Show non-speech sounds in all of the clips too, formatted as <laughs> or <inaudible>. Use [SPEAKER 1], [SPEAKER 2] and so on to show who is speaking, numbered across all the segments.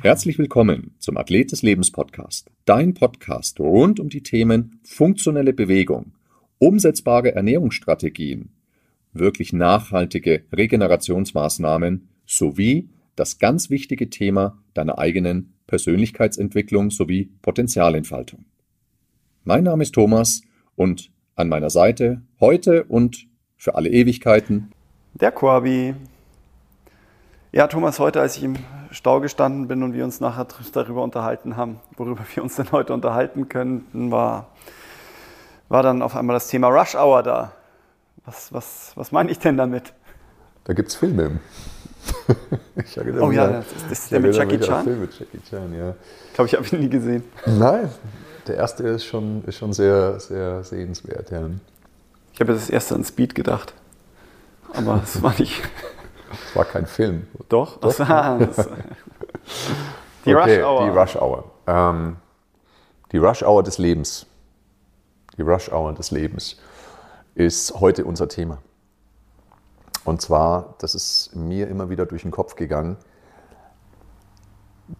[SPEAKER 1] Herzlich willkommen zum Athlet des Lebens Podcast, dein Podcast rund um die Themen funktionelle Bewegung, umsetzbare Ernährungsstrategien, wirklich nachhaltige Regenerationsmaßnahmen sowie das ganz wichtige Thema deiner eigenen Persönlichkeitsentwicklung sowie Potenzialentfaltung. Mein Name ist Thomas und an meiner Seite heute und für alle Ewigkeiten
[SPEAKER 2] der Quabi. Ja, Thomas, heute, als ich im Stau gestanden bin und wir uns nachher darüber unterhalten haben, worüber wir uns denn heute unterhalten könnten, war, war dann auf einmal das Thema Rush Hour da. Was, was, was meine ich denn damit?
[SPEAKER 3] Da gibt es Filme. <laughs>
[SPEAKER 2] ich oh ja, das ist, das ist der mit Jackie Chan? Film mit Jackie Chan, ja. Ich glaube, ich habe ihn nie gesehen.
[SPEAKER 3] Nein, der erste ist schon, ist schon sehr, sehr sehenswert, ja.
[SPEAKER 2] Ich habe das erste an Speed gedacht. Aber es war nicht.
[SPEAKER 3] Es <laughs> war kein Film.
[SPEAKER 2] Doch? Doch. Das, <laughs>
[SPEAKER 3] die okay, Rush Hour. Die Rush Hour. Ähm, die Rush Hour des Lebens. Die Rush Hour des Lebens ist heute unser Thema. Und zwar, das ist mir immer wieder durch den Kopf gegangen,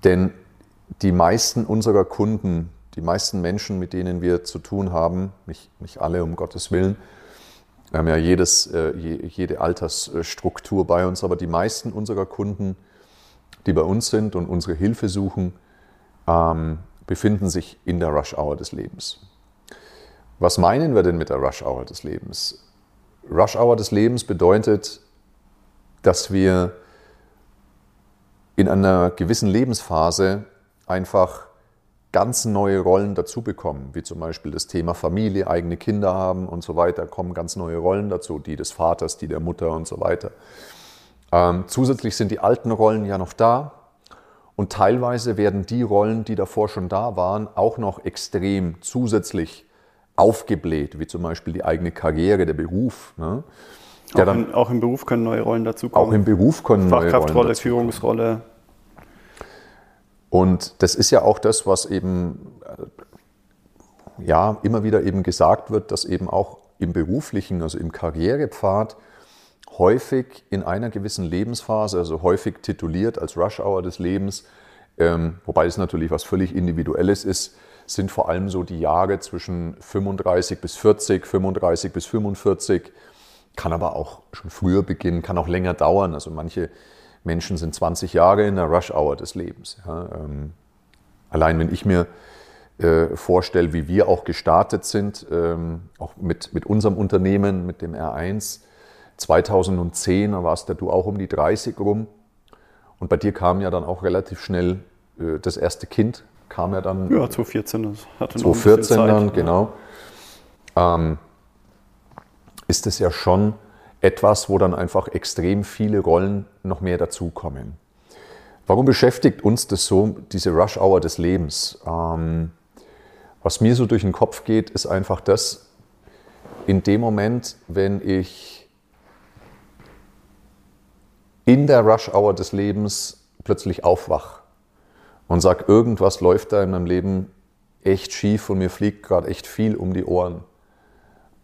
[SPEAKER 3] denn die meisten unserer Kunden, die meisten Menschen, mit denen wir zu tun haben, nicht, nicht alle um Gottes Willen, wir haben ja jedes, äh, jede Altersstruktur bei uns, aber die meisten unserer Kunden, die bei uns sind und unsere Hilfe suchen, ähm, befinden sich in der Rush Hour des Lebens. Was meinen wir denn mit der Rush Hour des Lebens? Rush Hour des Lebens bedeutet, dass wir in einer gewissen Lebensphase einfach ganz neue Rollen dazu bekommen, wie zum Beispiel das Thema Familie, eigene Kinder haben und so weiter, kommen ganz neue Rollen dazu, die des Vaters, die der Mutter und so weiter. Ähm, zusätzlich sind die alten Rollen ja noch da und teilweise werden die Rollen, die davor schon da waren, auch noch extrem zusätzlich aufgebläht, wie zum Beispiel die eigene Karriere, der Beruf. Ne?
[SPEAKER 2] Der auch, dann, in, auch, im Beruf können neue Rollen dazukommen.
[SPEAKER 3] Auch im Beruf können neue Rollen
[SPEAKER 2] Fachkraftrolle, Führungsrolle.
[SPEAKER 3] Und das ist ja auch das, was eben äh, ja, immer wieder eben gesagt wird, dass eben auch im beruflichen, also im Karrierepfad, häufig in einer gewissen Lebensphase, also häufig tituliert als Rush Hour des Lebens, ähm, wobei es natürlich was völlig Individuelles ist, sind vor allem so die Jahre zwischen 35 bis 40, 35 bis 45, kann aber auch schon früher beginnen, kann auch länger dauern. Also manche Menschen sind 20 Jahre in der Rush-Hour des Lebens. Ja, ähm, allein wenn ich mir äh, vorstelle, wie wir auch gestartet sind, ähm, auch mit, mit unserem Unternehmen, mit dem R1, 2010, da warst ja du auch um die 30 rum. Und bei dir kam ja dann auch relativ schnell äh, das erste Kind, kam ja dann.
[SPEAKER 2] Ja, 2014. Das
[SPEAKER 3] hatte 2014 dann, genau. Ähm, ist es ja schon etwas, wo dann einfach extrem viele Rollen noch mehr dazukommen. Warum beschäftigt uns das so, diese Rush-Hour des Lebens? Ähm, was mir so durch den Kopf geht, ist einfach das, in dem Moment, wenn ich in der Rush-Hour des Lebens plötzlich aufwach und sage, irgendwas läuft da in meinem Leben echt schief und mir fliegt gerade echt viel um die Ohren.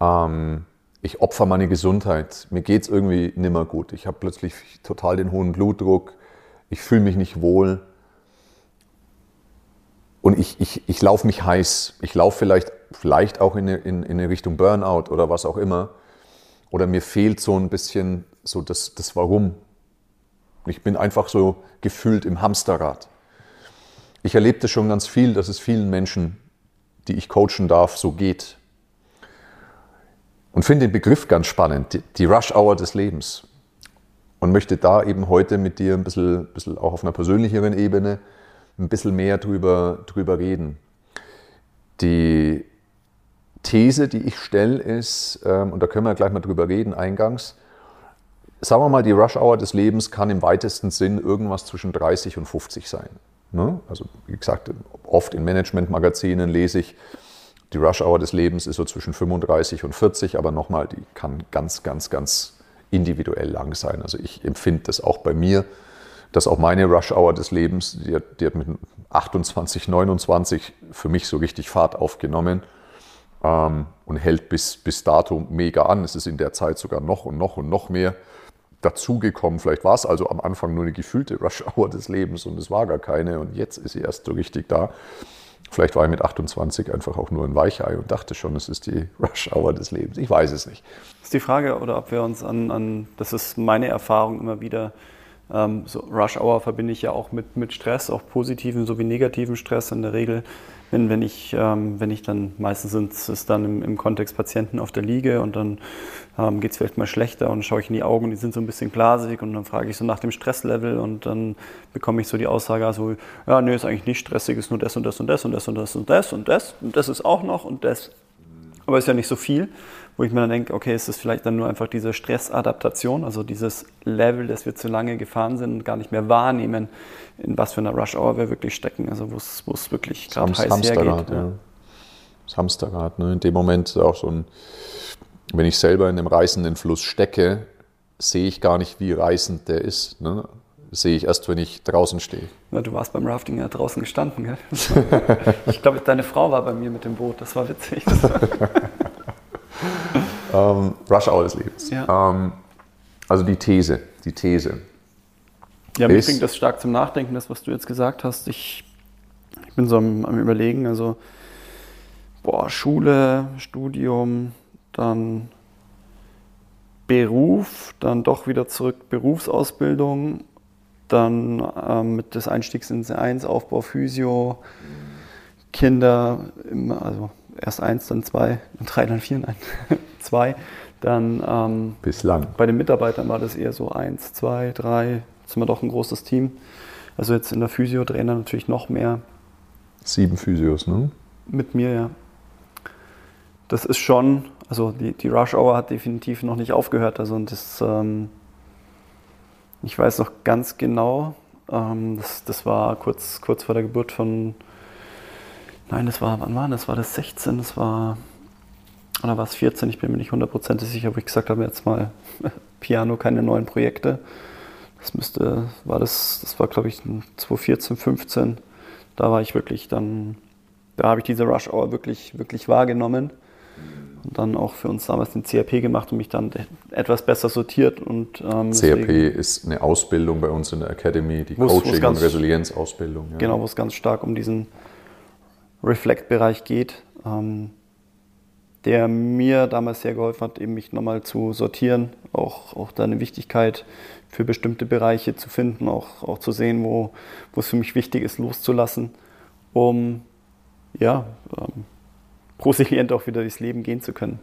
[SPEAKER 3] Ähm, ich opfer meine Gesundheit, mir geht es irgendwie nimmer gut. Ich habe plötzlich total den hohen Blutdruck, ich fühle mich nicht wohl und ich, ich, ich laufe mich heiß. Ich laufe vielleicht, vielleicht auch in in, in Richtung Burnout oder was auch immer. Oder mir fehlt so ein bisschen so das, das Warum. Ich bin einfach so gefühlt im Hamsterrad. Ich erlebe das schon ganz viel, dass es vielen Menschen, die ich coachen darf, so geht und finde den Begriff ganz spannend, die Rush Hour des Lebens. Und möchte da eben heute mit dir ein bisschen, bisschen auch auf einer persönlicheren Ebene ein bisschen mehr drüber, drüber reden. Die These, die ich stelle, ist, ähm, und da können wir gleich mal drüber reden eingangs, sagen wir mal, die Rush Hour des Lebens kann im weitesten Sinn irgendwas zwischen 30 und 50 sein. Ne? Also wie gesagt, oft in Management-Magazinen lese ich, die Rush-Hour des Lebens ist so zwischen 35 und 40, aber nochmal, die kann ganz, ganz, ganz individuell lang sein. Also ich empfinde das auch bei mir, dass auch meine Rush-Hour des Lebens, die hat, die hat mit 28, 29 für mich so richtig Fahrt aufgenommen. ähm, und hält bis, bis dato mega an. Es ist in der Zeit sogar noch und noch und noch mehr dazugekommen. Vielleicht war es also am Anfang nur eine gefühlte Rush-Hour des Lebens und es war gar keine und jetzt ist sie erst so richtig da. Vielleicht war ich mit 28 einfach auch nur ein Weichei und dachte schon, es ist die <laughs> Rush-Hour des Lebens. Ich weiß es nicht.
[SPEAKER 2] Das ist die Frage, oder ob wir uns an, an das ist meine Erfahrung immer wieder, ähm, so Rush-Hour verbinde ich ja auch mit, mit Stress, auch positiven sowie negativen Stress in der Regel wenn, wenn, ich, ähm, wenn ich dann, meistens sind es dann im, im, Kontext Patienten auf der Liege und dann ähm, geht es vielleicht mal schlechter und schaue ich in die Augen, die sind so ein bisschen glasig und dann frage ich so nach dem Stresslevel und dann bekomme ich so die Aussage, also, ja, nee, ist eigentlich nicht stressig, ist nur das und das und das und das und das und das und das und das ist auch noch und das. Aber ist ja nicht so viel wo ich mir dann denke, okay, ist das vielleicht dann nur einfach diese Stressadaptation, also dieses Level, das wir zu lange gefahren sind und gar nicht mehr wahrnehmen, in was für einer Rush-Hour wir wirklich stecken, also wo es wirklich gerade heiß Hamsterrad, hergeht. Ja.
[SPEAKER 3] Das Hamsterrad, ne? in dem Moment auch so ein, wenn ich selber in einem reißenden Fluss stecke, sehe ich gar nicht, wie reißend der ist. Ne? sehe ich erst, wenn ich draußen stehe.
[SPEAKER 2] Ja, du warst beim Rafting ja draußen gestanden, gell? <laughs> ich glaube, deine Frau war bei mir mit dem Boot, das war witzig. <laughs>
[SPEAKER 3] ähm, Rush Hour des Lebens. Ja. Ähm, also die These, die These.
[SPEAKER 2] Ja, mich bringt das stark zum Nachdenken, das, was du jetzt gesagt hast. Ich, ich bin so am, am Überlegen, also boah, Schule, Studium, dann Beruf, dann doch wieder zurück Berufsausbildung, dann ähm, mit des Einstiegs ins 1, Aufbau Physio, Kinder, also erst eins, dann zwei, dann drei, dann vier, nein, <laughs> zwei. Dann
[SPEAKER 3] ähm, bislang.
[SPEAKER 2] Bei den Mitarbeitern war das eher so eins, zwei, drei. Jetzt sind wir doch ein großes Team. Also jetzt in der Physiotrainer natürlich noch mehr.
[SPEAKER 3] Sieben Physios, ne?
[SPEAKER 2] Mit mir, ja. Das ist schon, also die, die Rush Hour hat definitiv noch nicht aufgehört. Also das, ähm, ich weiß noch ganz genau, ähm, das, das war kurz, kurz vor der Geburt von Nein, das war, wann war das? War das 16? Das war, oder war es 14? Ich bin mir nicht hundertprozentig sicher, wo ich gesagt habe, jetzt mal <laughs> Piano, keine neuen Projekte. Das müsste, war das, das war glaube ich 2014, 15. Da war ich wirklich dann, da habe ich diese Rush Hour wirklich, wirklich wahrgenommen und dann auch für uns damals den CRP gemacht und mich dann etwas besser sortiert. Und,
[SPEAKER 3] ähm, CRP ist eine Ausbildung bei uns in der Academy, die Coaching- und Resilienzausbildung.
[SPEAKER 2] Ja. Genau, wo es ganz stark um diesen Reflect-Bereich geht, ähm, der mir damals sehr geholfen hat, eben mich nochmal zu sortieren, auch, auch da eine Wichtigkeit für bestimmte Bereiche zu finden, auch, auch zu sehen, wo, wo es für mich wichtig ist, loszulassen, um ja, ähm, prosilient auch wieder durchs Leben gehen zu können.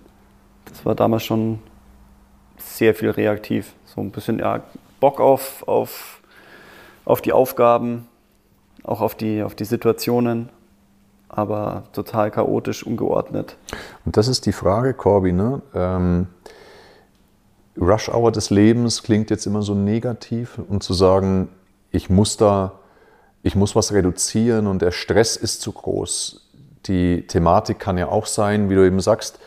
[SPEAKER 2] Das war damals schon sehr viel reaktiv. So ein bisschen ja, Bock auf, auf, auf die Aufgaben, auch auf die, auf die Situationen aber total chaotisch, ungeordnet.
[SPEAKER 3] Und das ist die Frage, Corby, ne? Ähm, Rush Hour des Lebens klingt jetzt immer so negativ und zu sagen, ich muss da, ich muss was reduzieren und der Stress ist zu groß. Die Thematik kann ja auch sein, wie du eben sagst,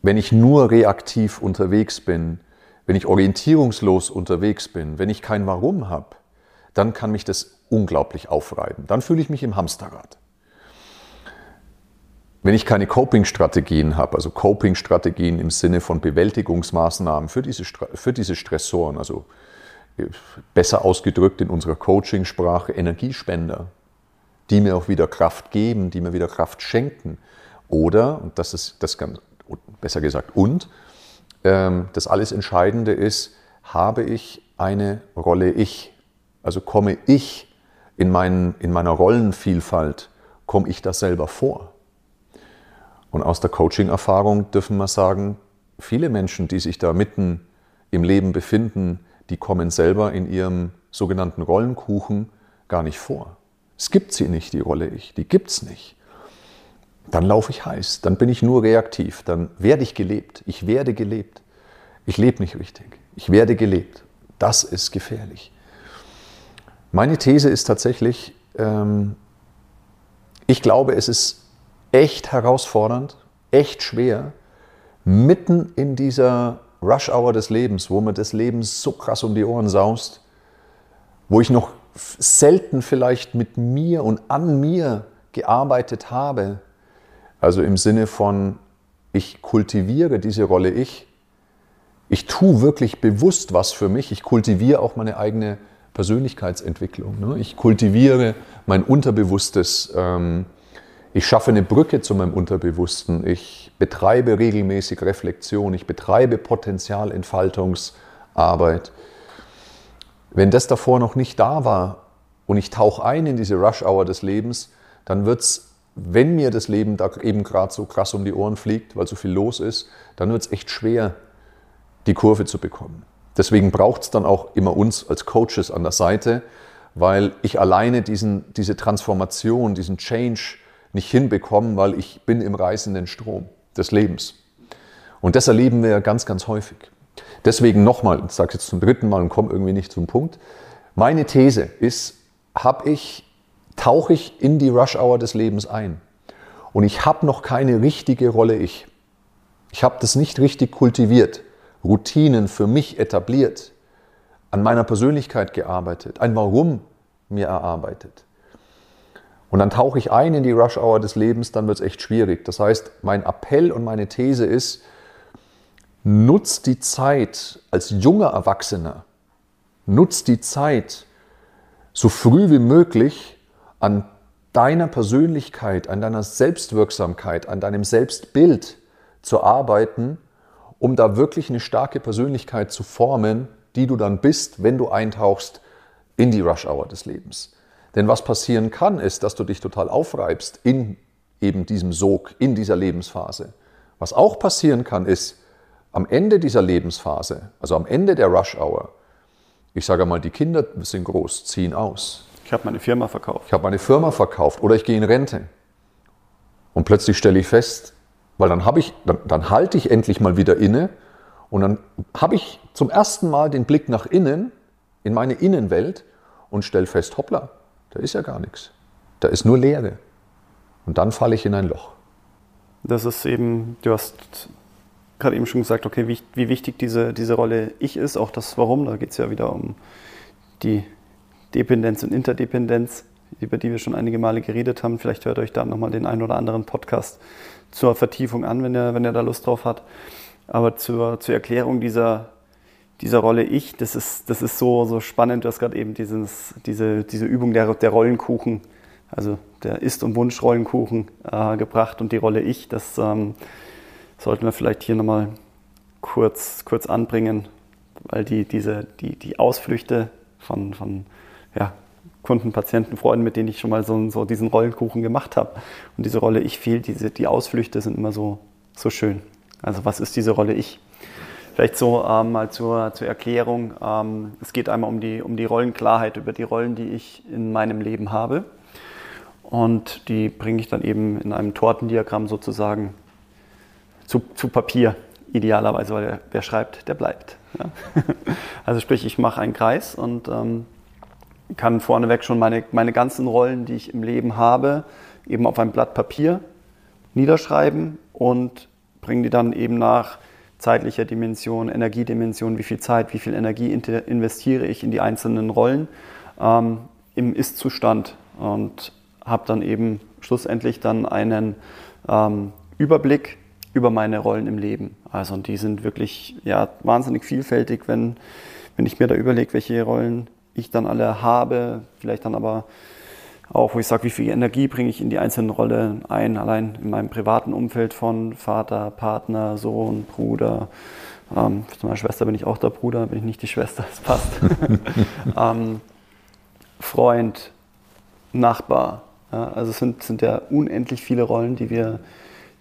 [SPEAKER 3] wenn ich nur reaktiv unterwegs bin, wenn ich orientierungslos unterwegs bin, wenn ich kein Warum habe, dann kann mich das unglaublich aufreiben. Dann fühle ich mich im Hamsterrad. Wenn ich keine Coping-Strategien habe, also Coping-Strategien im Sinne von Bewältigungsmaßnahmen für diese, für diese Stressoren, also äh, besser ausgedrückt in unserer Coaching-Sprache Energiespender, die mir auch wieder Kraft geben, die mir wieder Kraft schenken. Oder, und das ist das ganz, besser gesagt, und, ähm, das alles Entscheidende ist, habe ich eine Rolle Ich? Also komme ich in, mein, in meiner Rollenvielfalt, komme ich das selber vor? Und aus der Coaching-Erfahrung dürfen wir sagen, viele Menschen, die sich da mitten im Leben befinden, die kommen selber in ihrem sogenannten Rollenkuchen gar nicht vor. Es gibt sie nicht, die Rolle Ich, die gibt es nicht. Dann laufe ich heiß, dann bin ich nur reaktiv, dann werde ich gelebt. Ich werde gelebt. Ich lebe nicht richtig. Ich werde gelebt. Das ist gefährlich. Meine These ist tatsächlich, ähm, ich glaube, es ist echt herausfordernd, echt schwer, mitten in dieser Rush-Hour des Lebens, wo mir das Leben so krass um die Ohren saust, wo ich noch selten vielleicht mit mir und an mir gearbeitet habe, Also im Sinne von, ich kultiviere diese Rolle ich. Ich tue wirklich bewusst was für mich. Ich kultiviere auch meine eigene Persönlichkeitsentwicklung. Ne? Ich kultiviere mein Unterbewusstes. Ähm, ich schaffe eine Brücke zu meinem Unterbewussten. Ich betreibe regelmäßig Reflexion. Ich betreibe Potenzialentfaltungsarbeit. Wenn das davor noch nicht da war und ich tauche ein in diese Rush-Hour des Lebens, dann wird es, wenn mir das Leben da eben gerade so krass um die Ohren fliegt, weil so viel los ist, dann wird es echt schwer, die Kurve zu bekommen. Deswegen braucht es dann auch immer uns als Coaches an der Seite, weil ich alleine diesen, diese Transformation, diesen Change nicht hinbekomme, weil ich bin im reißenden Strom des Lebens. Und das erleben wir ganz, ganz häufig. Deswegen nochmal, ich sage jetzt zum dritten Mal und komme irgendwie nicht zum Punkt. Meine These ist, habe ich, tauche ich in die Rush-Hour des Lebens ein und ich habe noch keine richtige Rolle ich. Ich habe das nicht richtig kultiviert. Routinen für mich etabliert, an meiner Persönlichkeit gearbeitet, ein Warum mir erarbeitet. Und dann tauche ich ein in die Rush-Hour des Lebens, dann wird es echt schwierig. Das heißt, mein Appell und meine These ist, nutz die Zeit als junger Erwachsener, nutz die Zeit so früh wie möglich an deiner Persönlichkeit, an deiner Selbstwirksamkeit, an deinem Selbstbild zu arbeiten um da wirklich eine starke Persönlichkeit zu formen, die du dann bist, wenn du eintauchst in die Rush-Hour des Lebens. Denn was passieren kann, ist, dass du dich total aufreibst in eben diesem Sog, in dieser Lebensphase. Was auch passieren kann, ist, am Ende dieser Lebensphase, also am Ende der Rush-Hour, ich sage mal, die Kinder sind groß, ziehen aus.
[SPEAKER 2] Ich habe meine Firma verkauft.
[SPEAKER 3] Ich habe meine Firma verkauft oder ich gehe in Rente. Und plötzlich stelle ich fest, weil dann habe ich, dann, dann halte ich endlich mal wieder inne und dann habe ich zum ersten Mal den Blick nach innen, in meine Innenwelt und stelle fest, hoppla, da ist ja gar nichts. Da ist nur Leere. Und dann falle ich in ein Loch.
[SPEAKER 2] Das ist eben, du hast gerade eben schon gesagt, okay, wie, wie, wichtig diese, diese Rolle ich ist, auch das Warum, da geht es ja wieder um die Dependenz und Interdependenz, über die wir schon einige Male geredet haben. Vielleicht hört euch da nochmal den einen oder anderen Podcast zur Vertiefung an, wenn er, wenn er da Lust drauf hat. Aber zur, zur Erklärung dieser, dieser Rolle Ich, das ist, das ist so, so spannend. Du hast gerade eben dieses, diese, diese Übung der, der Rollenkuchen, also der Ist- und Wunsch-Rollenkuchen äh, gebracht und die Rolle Ich, das ähm, sollten wir vielleicht hier nochmal kurz, kurz anbringen, weil die, diese, die, die Ausflüchte von, von ja, Kunden, Patienten, Freunden, mit denen ich schon mal so, so diesen Rollenkuchen gemacht habe. Und diese Rolle Ich fehlt, diese, die Ausflüchte sind immer so, so schön. Also was ist diese Rolle Ich? Vielleicht so ähm, mal zur, zur Erklärung. Ähm, es geht einmal um die, um die Rollenklarheit über die Rollen, die ich in meinem Leben habe. Und die bringe ich dann eben in einem Tortendiagramm sozusagen zu, zu Papier, idealerweise, weil wer, wer schreibt, der bleibt. Ja? <laughs> Also sprich, ich mache einen Kreis und ähm, kann vorneweg schon meine, meine ganzen Rollen, die ich im Leben habe, eben auf ein Blatt Papier niederschreiben und bringe die dann eben nach zeitlicher Dimension, Energiedimension, wie viel Zeit, wie viel Energie investiere ich in die einzelnen Rollen ähm, im Ist-Zustand und habe dann eben schlussendlich dann einen ähm, Überblick über meine Rollen im Leben. Also und die sind wirklich ja, wahnsinnig vielfältig, wenn, wenn ich mir da überlege, welche Rollen ich dann alle habe, vielleicht dann aber auch, wo ich sage, wie viel Energie bringe ich in die einzelnen Rollen ein, allein in meinem privaten Umfeld von Vater, Partner, Sohn, Bruder. Ähm, für meine Schwester bin ich auch der Bruder, bin ich nicht die Schwester, <laughs> das passt. <laughs> ähm, Freund, Nachbar. Ja, also es sind, sind ja unendlich viele Rollen, die wir,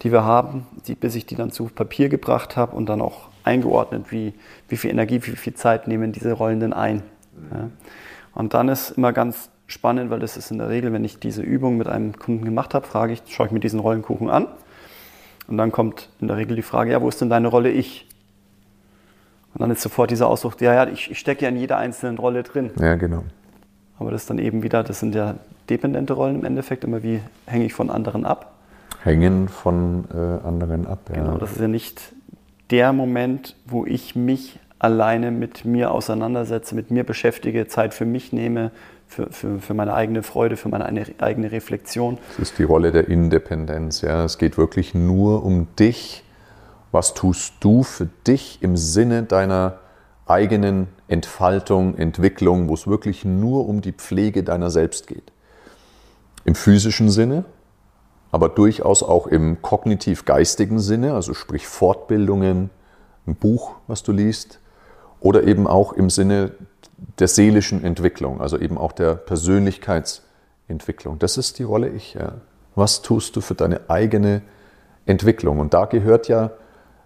[SPEAKER 2] die wir haben, die, bis ich die dann zu Papier gebracht habe und dann auch eingeordnet, wie, wie viel Energie, wie viel Zeit nehmen diese Rollen denn ein. Ja. Und dann ist immer ganz spannend, weil das ist in der Regel, wenn ich diese Übung mit einem Kunden gemacht habe, frage ich, schaue ich mir diesen Rollenkuchen an. Und dann kommt in der Regel die Frage, ja, wo ist denn deine Rolle ich? Und dann ist sofort dieser Ausdruck, ja, ja, ich, ich stecke ja in jeder einzelnen Rolle drin.
[SPEAKER 3] Ja, genau.
[SPEAKER 2] Aber das ist dann eben wieder, das sind ja dependente Rollen im Endeffekt, immer wie hänge ich von anderen ab.
[SPEAKER 3] Hängen von äh, anderen ab,
[SPEAKER 2] ja. Genau, das ist ja nicht der Moment, wo ich mich alleine mit mir auseinandersetze, mit mir beschäftige, Zeit für mich nehme, für, für, für meine eigene Freude, für meine eigene Reflexion.
[SPEAKER 3] Das ist die Rolle der Independenz. Ja. Es geht wirklich nur um dich. Was tust du für dich im Sinne deiner eigenen Entfaltung, Entwicklung, wo es wirklich nur um die Pflege deiner selbst geht? Im physischen Sinne, aber durchaus auch im kognitiv-geistigen Sinne, also sprich Fortbildungen, ein Buch, was du liest, oder eben auch im Sinne der seelischen Entwicklung, also eben auch der Persönlichkeitsentwicklung. Das ist die Rolle Ich. Ja. Was tust du für deine eigene Entwicklung? Und da gehört ja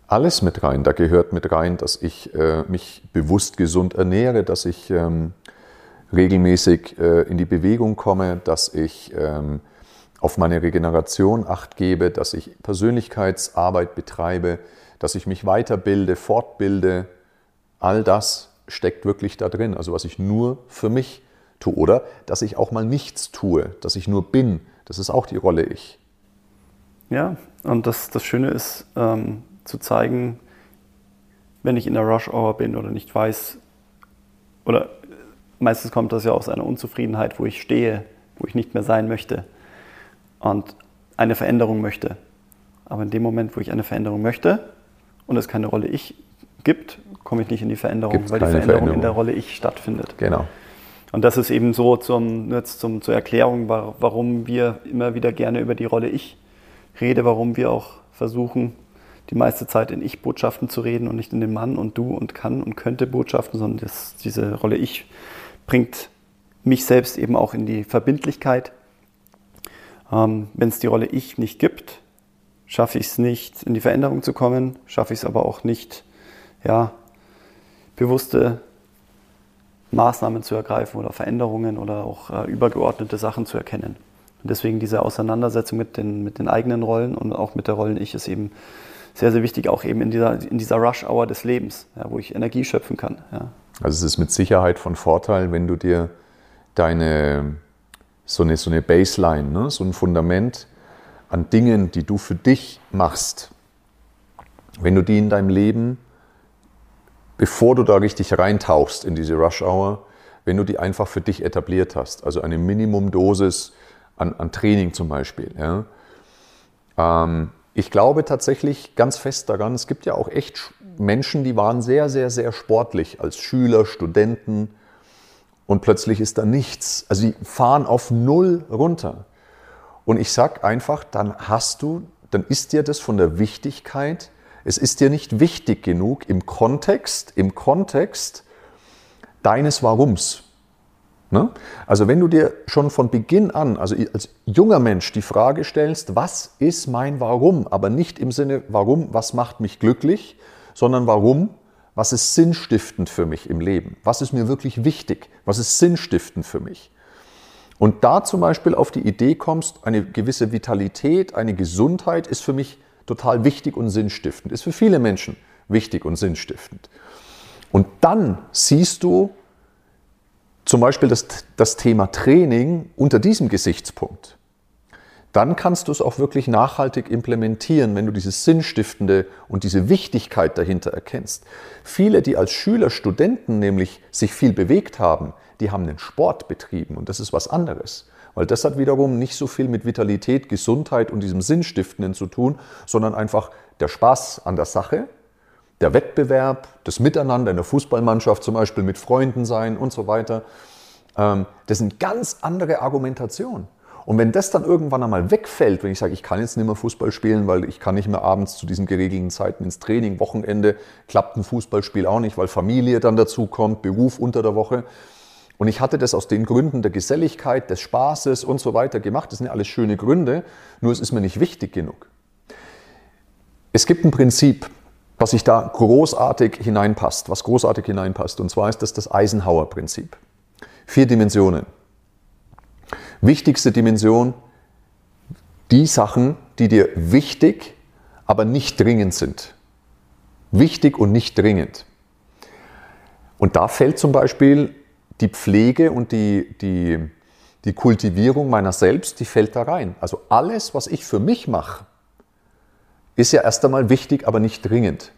[SPEAKER 3] alles mit rein. Da gehört mit rein, dass ich äh, mich bewusst gesund ernähre, dass ich ähm, regelmäßig äh, in die Bewegung komme, dass ich ähm, auf meine Regeneration acht gebe, dass ich Persönlichkeitsarbeit betreibe, dass ich mich weiterbilde, fortbilde. All das steckt wirklich da drin. Also was ich nur für mich tue. Oder dass ich auch mal nichts tue, dass ich nur bin. Das ist auch die Rolle Ich.
[SPEAKER 2] Ja, und das, das Schöne ist ähm, zu zeigen, wenn ich in der Rush Hour bin oder nicht weiß, oder meistens kommt das ja aus einer Unzufriedenheit, wo ich stehe, wo ich nicht mehr sein möchte und eine Veränderung möchte. Aber in dem Moment, wo ich eine Veränderung möchte und es keine Rolle Ich gibt, komme ich nicht in die Veränderung, Gibt's weil die Veränderung, Veränderung, in der Rolle Ich stattfindet.
[SPEAKER 3] Genau.
[SPEAKER 2] Und das ist eben so zum, jetzt zum, zur Erklärung, warum wir immer wieder gerne über die Rolle Ich reden, warum wir auch versuchen, die meiste Zeit in Ich-Botschaften zu reden und nicht in den Mann und Du und kann und könnte Botschaften, sondern das, diese Rolle Ich bringt mich selbst eben auch in die Verbindlichkeit. Ähm, Wenn es die Rolle Ich nicht gibt, schaffe ich es nicht, in die Veränderung zu kommen, schaffe ich es aber auch nicht, ja, bewusste Maßnahmen zu ergreifen oder Veränderungen oder auch äh, übergeordnete Sachen zu erkennen. Und deswegen diese Auseinandersetzung mit den, mit den eigenen Rollen und auch mit der Rollen-Ich ist eben sehr, sehr wichtig, auch eben in dieser, in dieser Rush-Hour des Lebens, ja, wo ich Energie schöpfen kann. Ja.
[SPEAKER 3] Also es ist mit Sicherheit von Vorteil, wenn du dir deine, so eine, so eine Baseline, ne, so ein Fundament an Dingen, die du für dich machst, wenn du die in deinem Leben bevor du da richtig reintauchst in diese Rush Hour, wenn du die einfach für dich etabliert hast. Also eine Minimumdosis an, an Training zum Beispiel. Ja. Ähm, ich glaube tatsächlich ganz fest daran, es gibt ja auch echt Menschen, die waren sehr, sehr, sehr sportlich als Schüler, Studenten und plötzlich ist da nichts. Also sie fahren auf Null runter. Und ich sage einfach, dann hast du, dann ist dir das von der Wichtigkeit es ist dir nicht wichtig genug im Kontext, im Kontext deines Warums. Ne? Also wenn du dir schon von Beginn an, also als junger Mensch, die Frage stellst, was ist mein Warum, aber nicht im Sinne, warum, was macht mich glücklich, sondern warum, was ist sinnstiftend für mich im Leben, was ist mir wirklich wichtig, was ist sinnstiftend für mich. Und da zum Beispiel auf die Idee kommst, eine gewisse Vitalität, eine Gesundheit ist für mich total wichtig und sinnstiftend, ist für viele Menschen wichtig und sinnstiftend. Und dann siehst du zum Beispiel das, das Thema Training unter diesem Gesichtspunkt. Dann kannst du es auch wirklich nachhaltig implementieren, wenn du dieses Sinnstiftende und diese Wichtigkeit dahinter erkennst. Viele, die als Schüler, Studenten nämlich sich viel bewegt haben, die haben den Sport betrieben und das ist was anderes. Weil das hat wiederum nicht so viel mit Vitalität, Gesundheit und diesem Sinnstiftenden zu tun, sondern einfach der Spaß an der Sache, der Wettbewerb, das Miteinander in der Fußballmannschaft zum Beispiel mit Freunden sein und so weiter. Ähm, das sind ganz andere Argumentationen. Und wenn das dann irgendwann einmal wegfällt, wenn ich sage, ich kann jetzt nicht mehr Fußball spielen, weil ich kann nicht mehr abends zu diesen geregelten Zeiten ins Training, Wochenende klappt ein Fußballspiel auch nicht, weil Familie dann dazu kommt, Beruf unter der Woche, und ich hatte das aus den Gründen der Geselligkeit, des Spaßes und so weiter gemacht. Das sind ja alles schöne Gründe, nur es ist mir nicht wichtig genug. Es gibt ein Prinzip, was sich da großartig hineinpasst, was großartig hineinpasst. Und zwar ist das das Eisenhower-Prinzip. Vier Dimensionen. Wichtigste Dimension, die Sachen, die dir wichtig, aber nicht dringend sind. Wichtig und nicht dringend. Und da fällt zum Beispiel die Pflege und die, die, die Kultivierung meiner selbst, die fällt da rein. Also alles, was ich für mich mache, ist ja erst einmal wichtig, aber nicht dringend.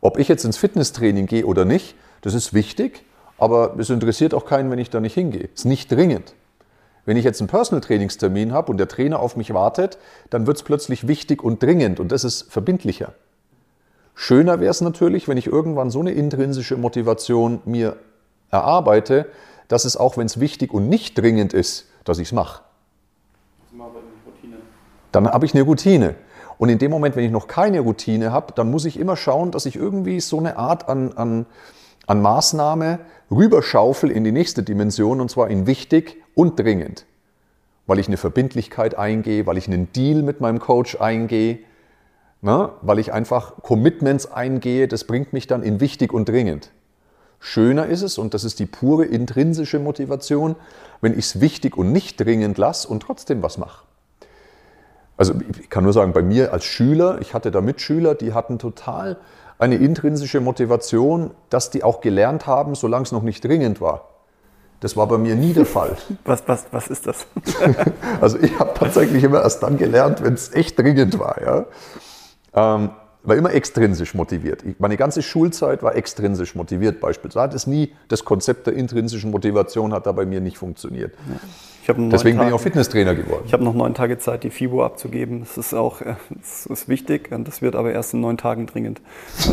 [SPEAKER 3] Ob ich jetzt ins Fitnesstraining gehe oder nicht, das ist wichtig, aber es interessiert auch keinen, wenn ich da nicht hingehe. Ist nicht dringend. Wenn ich jetzt einen Personal Trainingstermin habe und der Trainer auf mich wartet, dann wird es plötzlich wichtig und dringend und das ist verbindlicher. Schöner wäre es natürlich, wenn ich irgendwann so eine intrinsische Motivation mir erarbeite, dass es auch, wenn es wichtig und nicht dringend ist, dass ich es mache. Dann habe ich eine Routine. Und in dem Moment, wenn ich noch keine Routine habe, dann muss ich immer schauen, dass ich irgendwie so eine Art an, an, an Maßnahme rüberschaufel in die nächste Dimension, und zwar in wichtig und dringend. Weil ich eine Verbindlichkeit eingehe, weil ich einen Deal mit meinem Coach eingehe, ne? weil ich einfach Commitments eingehe, das bringt mich dann in wichtig und dringend. Schöner ist es, und das ist die pure intrinsische Motivation, wenn ich es wichtig und nicht dringend lasse und trotzdem was mache. Also ich kann nur sagen, bei mir als Schüler, ich hatte da Mitschüler, die hatten total eine intrinsische Motivation, dass die auch gelernt haben, solange es noch nicht dringend war. Das war bei mir nie der Fall. <laughs>
[SPEAKER 2] Was, was, was ist das? <laughs>
[SPEAKER 3] also ich habe tatsächlich immer erst dann gelernt, wenn es echt dringend war. Ja? Ähm, war immer extrinsisch motiviert. Meine ganze Schulzeit war extrinsisch motiviert beispielsweise. Hat es nie, das Konzept der intrinsischen Motivation hat da bei mir nicht funktioniert. Deswegen Tage, bin ich auch Fitnesstrainer geworden.
[SPEAKER 2] Ich habe noch neun Tage Zeit, die FIBO abzugeben. Das ist auch äh, das ist wichtig und das wird aber erst in neun Tagen dringend. <laughs>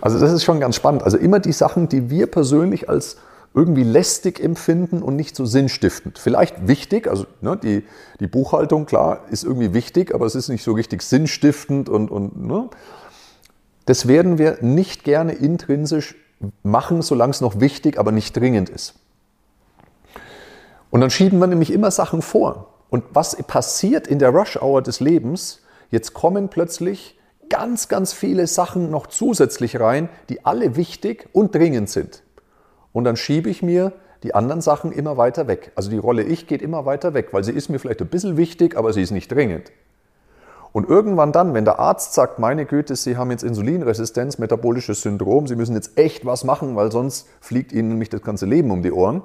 [SPEAKER 3] also das ist schon ganz spannend. Also immer die Sachen, die wir persönlich als irgendwie lästig empfinden und nicht so sinnstiftend. Vielleicht wichtig, also ne, die, die Buchhaltung, klar, ist irgendwie wichtig, aber es ist nicht so richtig sinnstiftend und, und ne. das werden wir nicht gerne intrinsisch machen, solange es noch wichtig, aber nicht dringend ist. Und dann schieben wir nämlich immer Sachen vor. Und was passiert in der Rush-Hour des Lebens? Jetzt kommen plötzlich ganz, ganz viele Sachen noch zusätzlich rein, die alle wichtig und dringend sind. Und dann schiebe ich mir die anderen Sachen immer weiter weg. Also die Rolle Ich geht immer weiter weg, weil sie ist mir vielleicht ein bisschen wichtig, aber sie ist nicht dringend. Und irgendwann dann, wenn der Arzt sagt, meine Güte, Sie haben jetzt Insulinresistenz, metabolisches Syndrom, Sie müssen jetzt echt was machen, weil sonst fliegt Ihnen nämlich das ganze Leben um die Ohren,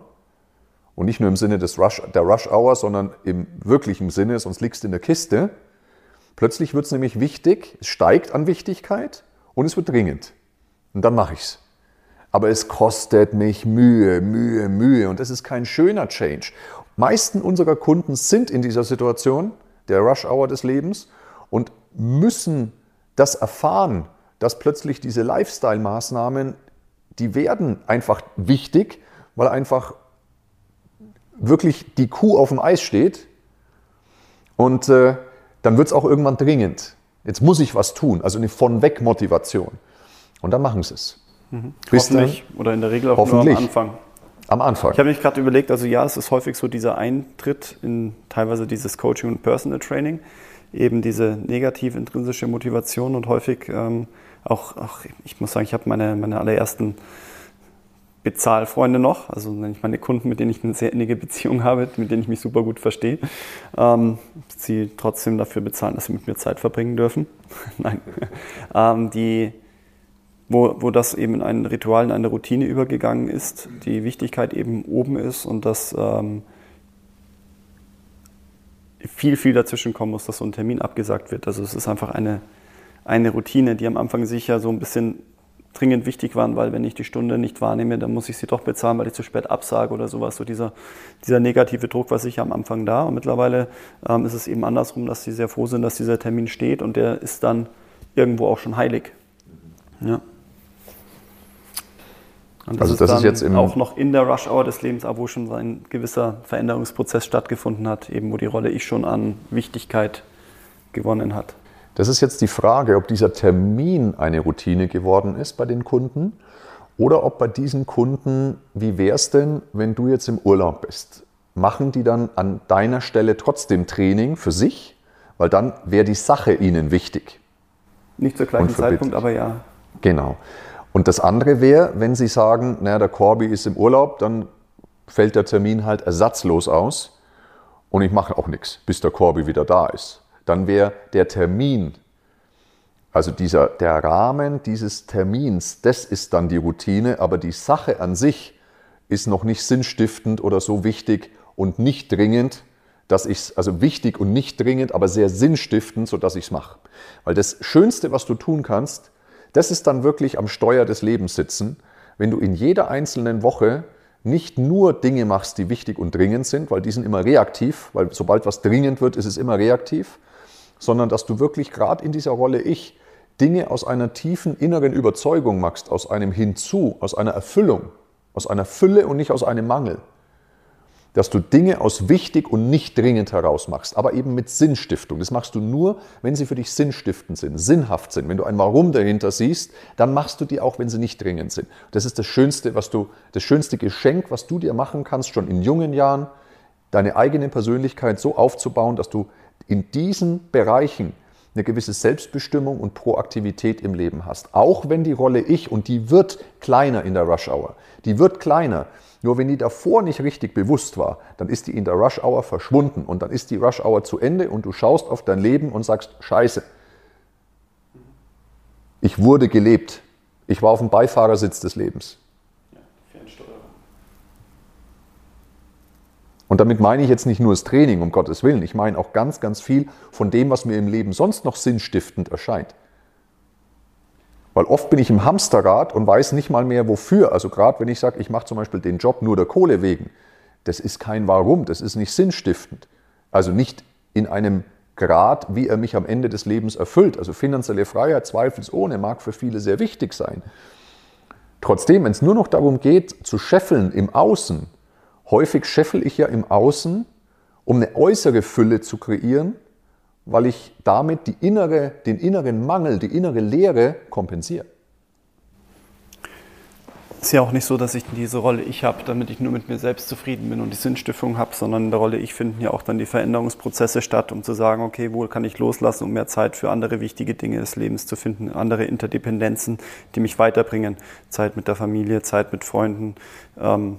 [SPEAKER 3] und nicht nur im Sinne des Rush, der Rush Hour, sondern im wirklichen Sinne, sonst liegst du in der Kiste. Plötzlich wird es nämlich wichtig, es steigt an Wichtigkeit und es wird dringend. Und dann mache ich es. Aber es kostet mich Mühe, Mühe, Mühe. Und das ist kein schöner Change. Meisten unserer Kunden sind in dieser Situation, der Rush Hour des Lebens, und müssen das erfahren, dass plötzlich diese Lifestyle-Maßnahmen, die werden einfach wichtig, weil einfach wirklich die Kuh auf dem Eis steht und äh, dann wird es auch irgendwann dringend. Jetzt muss ich was tun, also eine von weg Motivation. Und dann machen sie es.
[SPEAKER 2] Mhm. Hoffentlich dann, oder in der Regel auch nur am Anfang.
[SPEAKER 3] Am Anfang.
[SPEAKER 2] Ich habe mich gerade überlegt, also ja, es ist häufig so dieser Eintritt in teilweise dieses Coaching und Personal Training, eben diese negativ intrinsische Motivation und häufig ähm, auch, auch, ich muss sagen, ich habe meine, meine allerersten Bezahlfreunde noch, also nenne ich meine Kunden, mit denen ich eine sehr innige Beziehung <laughs> habe, mit denen ich mich super gut verstehe, ähm, sie trotzdem dafür bezahlen, dass sie mit mir Zeit verbringen dürfen. <laughs> Nein. <laughs> ähm, die, wo, wo das eben in ein Ritual, in eine Routine übergegangen ist, die Wichtigkeit eben oben ist und dass ähm, viel, viel dazwischen kommen muss, dass so ein Termin abgesagt wird. Also es ist einfach eine, eine Routine, die am Anfang sicher so ein bisschen dringend wichtig waren, weil wenn ich die Stunde nicht wahrnehme, dann muss ich sie doch bezahlen, weil ich zu spät absage oder sowas. So dieser, dieser negative Druck war sicher am Anfang da. Und mittlerweile ähm, ist es eben andersrum, dass sie sehr froh sind, dass dieser Termin steht und der ist dann irgendwo auch schon heilig. Ja. Und das also das ist, ist jetzt im auch noch in der Rush Hour des Lebens, wo schon ein gewisser Veränderungsprozess stattgefunden hat, eben wo die Rolle ich schon an Wichtigkeit gewonnen hat.
[SPEAKER 3] Das ist jetzt die Frage, ob dieser Termin eine Routine geworden ist bei den Kunden oder ob bei diesen Kunden, wie wäre es denn, wenn du jetzt im Urlaub bist? Machen die dann an deiner Stelle trotzdem Training für sich? Weil dann wäre die Sache ihnen wichtig.
[SPEAKER 2] Nicht zur gleichen Zeitpunkt, aber ja.
[SPEAKER 3] Genau. Und das andere wäre, wenn sie sagen, naja, der Corby ist im Urlaub, dann fällt der Termin halt ersatzlos aus und ich mache auch nichts, bis der Corby wieder da ist dann wäre der Termin, also dieser, der Rahmen dieses Termins, das ist dann die Routine, aber die Sache an sich ist noch nicht sinnstiftend oder so wichtig und nicht dringend, dass ich es, also wichtig und nicht dringend, aber sehr sinnstiftend, sodass ich es mache. Weil das Schönste, was du tun kannst, das ist dann wirklich am Steuer des Lebens sitzen, wenn du in jeder einzelnen Woche nicht nur Dinge machst, die wichtig und dringend sind, weil die sind immer reaktiv, weil sobald was dringend wird, ist es immer reaktiv, sondern dass du wirklich gerade in dieser Rolle Ich Dinge aus einer tiefen inneren Überzeugung machst, aus einem Hinzu, aus einer Erfüllung, aus einer Fülle und nicht aus einem Mangel dass du Dinge aus wichtig und nicht dringend heraus machst, aber eben mit Sinnstiftung. Das machst du nur, wenn sie für dich sinnstiftend sind, sinnhaft sind. Wenn du ein Warum dahinter siehst, dann machst du die auch, wenn sie nicht dringend sind. Das ist das schönste, was du, das schönste Geschenk, was du dir machen kannst, schon in jungen Jahren, deine eigene Persönlichkeit so aufzubauen, dass du in diesen Bereichen eine gewisse Selbstbestimmung und Proaktivität im Leben hast. Auch wenn die Rolle Ich, und die wird kleiner in der Rush Hour, die wird kleiner, nur wenn die davor nicht richtig bewusst war, dann ist die in der Rush Hour verschwunden und dann ist die Rush Hour zu Ende und du schaust auf dein Leben und sagst, scheiße, ich wurde gelebt. Ich war auf dem Beifahrersitz des Lebens. Und damit meine ich jetzt nicht nur das Training, um Gottes Willen. Ich meine auch ganz, ganz viel von dem, was mir im Leben sonst noch sinnstiftend erscheint. Weil oft bin ich im Hamsterrad und weiß nicht mal mehr wofür. Also gerade wenn ich sage, ich mache zum Beispiel den Job nur der Kohle wegen, das ist kein Warum, das ist nicht sinnstiftend. Also nicht in einem Grad, wie er mich am Ende des Lebens erfüllt. Also finanzielle Freiheit zweifelsohne mag für viele sehr wichtig sein. Trotzdem, wenn es nur noch darum geht, zu scheffeln im Außen, häufig scheffel ich ja im Außen, um eine äußere Fülle zu kreieren, weil ich damit innere, den inneren Mangel, die innere Leere kompensiere.
[SPEAKER 2] Es ist ja auch nicht so, dass ich diese Rolle ich habe, damit ich nur mit mir selbst zufrieden bin und die Sinnstiftung habe, sondern in der Rolle ich finden ja auch dann die Veränderungsprozesse statt, um zu sagen, okay, wo kann ich loslassen, um mehr Zeit für andere wichtige Dinge des Lebens zu finden, andere Interdependenzen, die mich weiterbringen, Zeit mit der Familie, Zeit mit Freunden, ähm,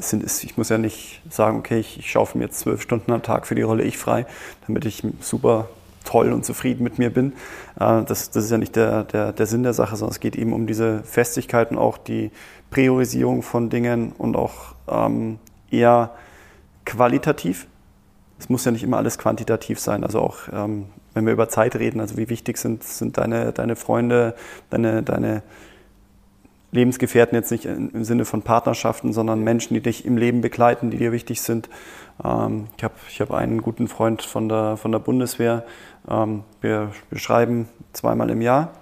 [SPEAKER 2] sind, ist, ich muss ja nicht sagen, okay, ich, ich schaufel mir jetzt zwölf Stunden am Tag für die Rolle ich frei, damit ich super toll und zufrieden mit mir bin. Äh, das, das ist ja nicht der, der, der Sinn der Sache, sondern es geht eben um diese Festigkeit und auch die Priorisierung von Dingen und auch ähm, eher qualitativ. Es muss ja nicht immer alles quantitativ sein. Also auch ähm, wenn wir über Zeit reden, also wie wichtig sind, sind deine, deine Freunde, deine, deine Lebensgefährten jetzt nicht im Sinne von Partnerschaften, sondern Menschen, die dich im Leben begleiten, die dir wichtig sind. Ähm, ich habe ich hab einen guten Freund von der, von der Bundeswehr. Ähm, wir, wir schreiben zweimal im Jahr,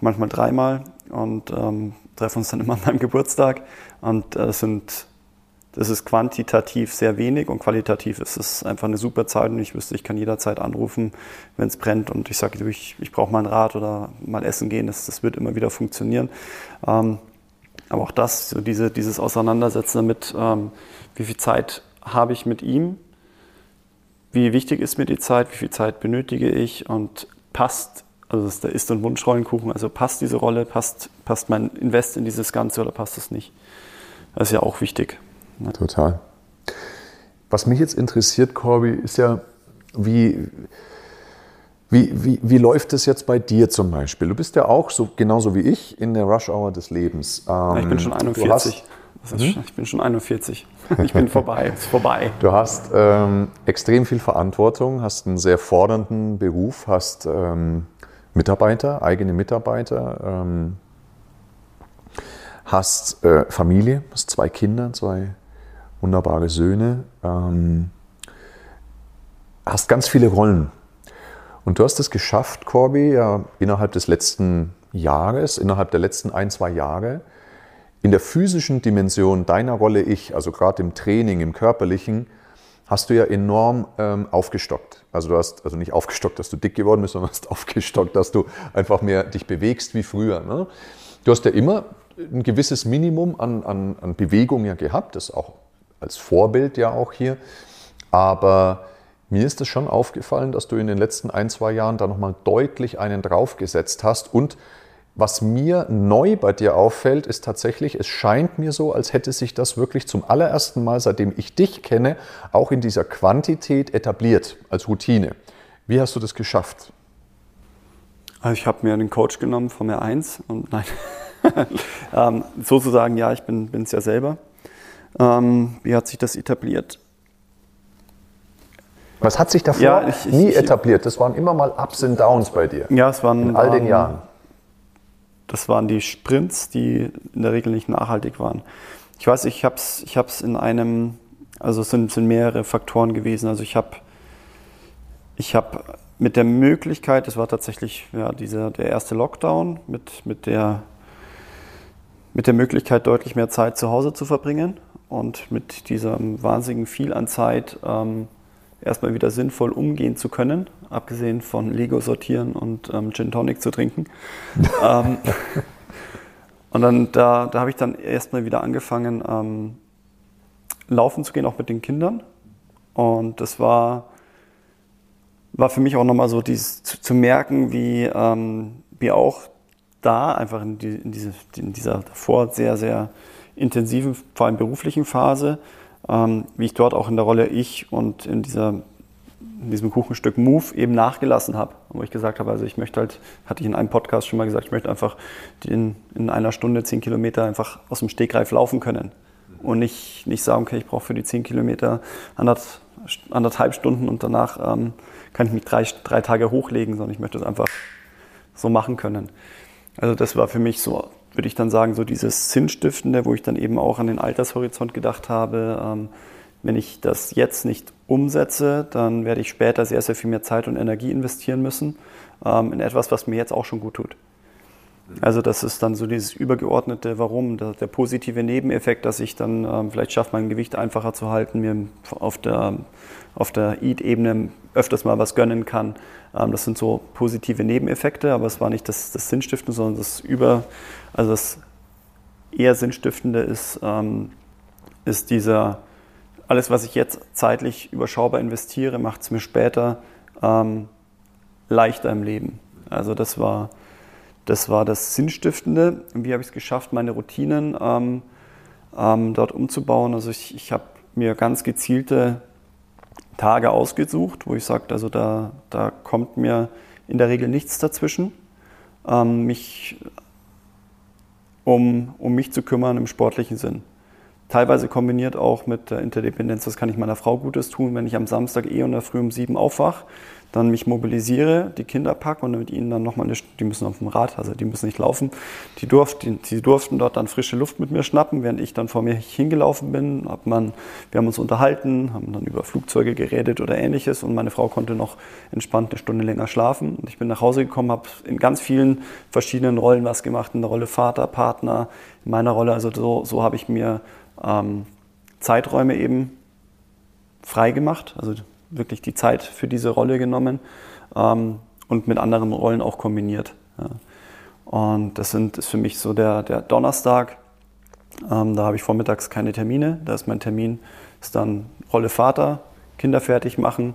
[SPEAKER 2] manchmal dreimal und ähm, treffen uns dann immer an meinem Geburtstag. Und äh, sind das ist quantitativ sehr wenig und qualitativ ist es einfach eine super Zahl und ich wüsste, ich kann jederzeit anrufen, wenn es brennt und ich sage, ich, ich brauche mal ein Rad oder mal essen gehen, das, das wird immer wieder funktionieren. Ähm, aber auch das, so diese, dieses Auseinandersetzen damit, ähm, wie viel Zeit habe ich mit ihm, wie wichtig ist mir die Zeit, wie viel Zeit benötige ich und passt, also das ist der Ist- und Wunschrollenkuchen, also passt diese Rolle, passt, passt mein Invest in dieses Ganze oder passt es nicht? Das ist ja auch wichtig.
[SPEAKER 3] Ne? Total. Was mich jetzt interessiert, Corby, ist ja, wie, wie, wie, wie läuft es jetzt bei dir zum Beispiel? Du bist ja auch so genauso wie ich in der Rush Hour des Lebens.
[SPEAKER 2] Ähm, ich bin schon 41. Hast, hm? Ich bin schon 41. <laughs> Ich bin vorbei. ist vorbei.
[SPEAKER 3] Du hast ähm, extrem viel Verantwortung, hast einen sehr fordernden Beruf, hast ähm, Mitarbeiter, eigene Mitarbeiter, ähm, hast äh, Familie, hast zwei Kinder, zwei wunderbare Söhne, ähm, hast ganz viele Rollen. Und du hast es geschafft, Corby, ja, innerhalb des letzten Jahres, innerhalb der letzten ein, zwei Jahre, in der physischen Dimension deiner Rolle Ich, also gerade im Training, im körperlichen, hast du ja enorm ähm, aufgestockt. Also du hast also nicht aufgestockt, dass du dick geworden bist, sondern hast aufgestockt, dass du einfach mehr dich bewegst wie früher. Ne? Du hast ja immer ein gewisses Minimum an, an, an Bewegung ja gehabt, das auch als Vorbild ja auch hier. Aber mir ist es schon aufgefallen, dass du in den letzten ein, zwei Jahren da nochmal deutlich einen draufgesetzt hast. Und was mir neu bei dir auffällt, ist tatsächlich, es scheint mir so, als hätte sich das wirklich zum allerersten Mal, seitdem ich dich kenne, auch in dieser Quantität etabliert, als Routine. Wie hast du das geschafft?
[SPEAKER 2] Also ich habe mir einen Coach genommen von mir eins und nein, <laughs> ähm, sozusagen ja, ich bin es ja selber. Ähm, wie hat sich das etabliert?
[SPEAKER 3] Was hat sich davor ja, ich, nie ich, etabliert? Das waren immer mal Ups und Downs bei dir.
[SPEAKER 2] Ja, es waren
[SPEAKER 3] in all den Jahren.
[SPEAKER 2] das waren die Sprints, die in der Regel nicht nachhaltig waren. Ich weiß, ich habe es ich hab's in einem, also es sind, sind mehrere Faktoren gewesen. Also ich habe ich hab mit der Möglichkeit, das war tatsächlich ja, dieser, der erste Lockdown, mit, mit, der, mit der Möglichkeit, deutlich mehr Zeit zu Hause zu verbringen und mit diesem wahnsinnigen viel an Zeit ähm, erstmal wieder sinnvoll umgehen zu können, abgesehen von Lego sortieren und ähm, Gin Tonic zu trinken. <laughs> ähm, und dann da, da habe ich dann erstmal wieder angefangen, ähm, laufen zu gehen, auch mit den Kindern. Und das war, war für mich auch nochmal so, dieses, zu, zu merken, wie, ähm, wie auch da einfach in, die, in, diese, in dieser davor sehr, sehr intensiven, vor allem beruflichen Phase, ähm, wie ich dort auch in der Rolle Ich und in, dieser, in diesem Kuchenstück Move eben nachgelassen habe. Wo ich gesagt habe, also ich möchte halt, hatte ich in einem Podcast schon mal gesagt, ich möchte einfach in, in einer Stunde zehn Kilometer einfach aus dem Stegreif laufen können. Und nicht, nicht sagen, okay, ich brauche für die zehn Kilometer anderthalb Stunden und danach ähm, kann ich mich drei, drei Tage hochlegen, sondern ich möchte es einfach so machen können. Also das war für mich so würde ich dann sagen, so dieses Sinnstiftende, wo ich dann eben auch an den Altershorizont gedacht habe, ähm, wenn ich das jetzt nicht umsetze, dann werde ich später sehr, sehr viel mehr Zeit und Energie investieren müssen ähm, in etwas, was mir jetzt auch schon gut tut. Also das ist dann so dieses übergeordnete Warum, der, positive Nebeneffekt, dass ich dann ähm, vielleicht schaffe, mein Gewicht einfacher zu halten, mir auf der, auf der Eat-Ebene öfters mal was gönnen kann. Ähm, das sind so positive Nebeneffekte, aber es war nicht das, das Sinnstiftende, sondern das Über, also das eher Sinnstiftende ist, ähm, ist dieser, alles, was ich jetzt zeitlich überschaubar investiere, macht es mir später ähm, leichter im Leben. Also das war das war das Sinnstiftende. Wie habe ich es geschafft, meine Routinen ähm, ähm, dort umzubauen? Also ich, ich habe mir ganz gezielte Tage ausgesucht, wo ich sage, also da, da kommt mir in der Regel nichts dazwischen, ähm, mich, um, um mich zu kümmern im sportlichen Sinn. Teilweise kombiniert auch mit der Interdependenz, das kann ich meiner Frau Gutes tun, wenn ich am Samstag eh und der Früh um sieben aufwache dann mich mobilisiere, die Kinder packe und mit ihnen dann nochmal eine, die müssen auf dem Rad, also die müssen nicht laufen, die, durft, die, durften dort dann frische Luft mit mir schnappen, während ich dann vor mir hingelaufen bin, hab man, wir haben uns unterhalten, haben dann über Flugzeuge geredet oder ähnliches und meine Frau konnte noch entspannt eine Stunde länger schlafen. Und ich bin nach Hause gekommen, habe in ganz vielen verschiedenen Rollen was gemacht, in der Rolle Vater, Partner, in meiner Rolle, also so, so habe ich mir ähm, Zeiträume eben frei gemacht, also wirklich die Zeit für diese Rolle genommen ähm, und mit anderen Rollen auch kombiniert. Ja. Und das sind, ist für mich so der, der Donnerstag. Ähm, da habe ich vormittags keine Termine. Da ist mein Termin, ist dann Rolle Vater, Kinder fertig machen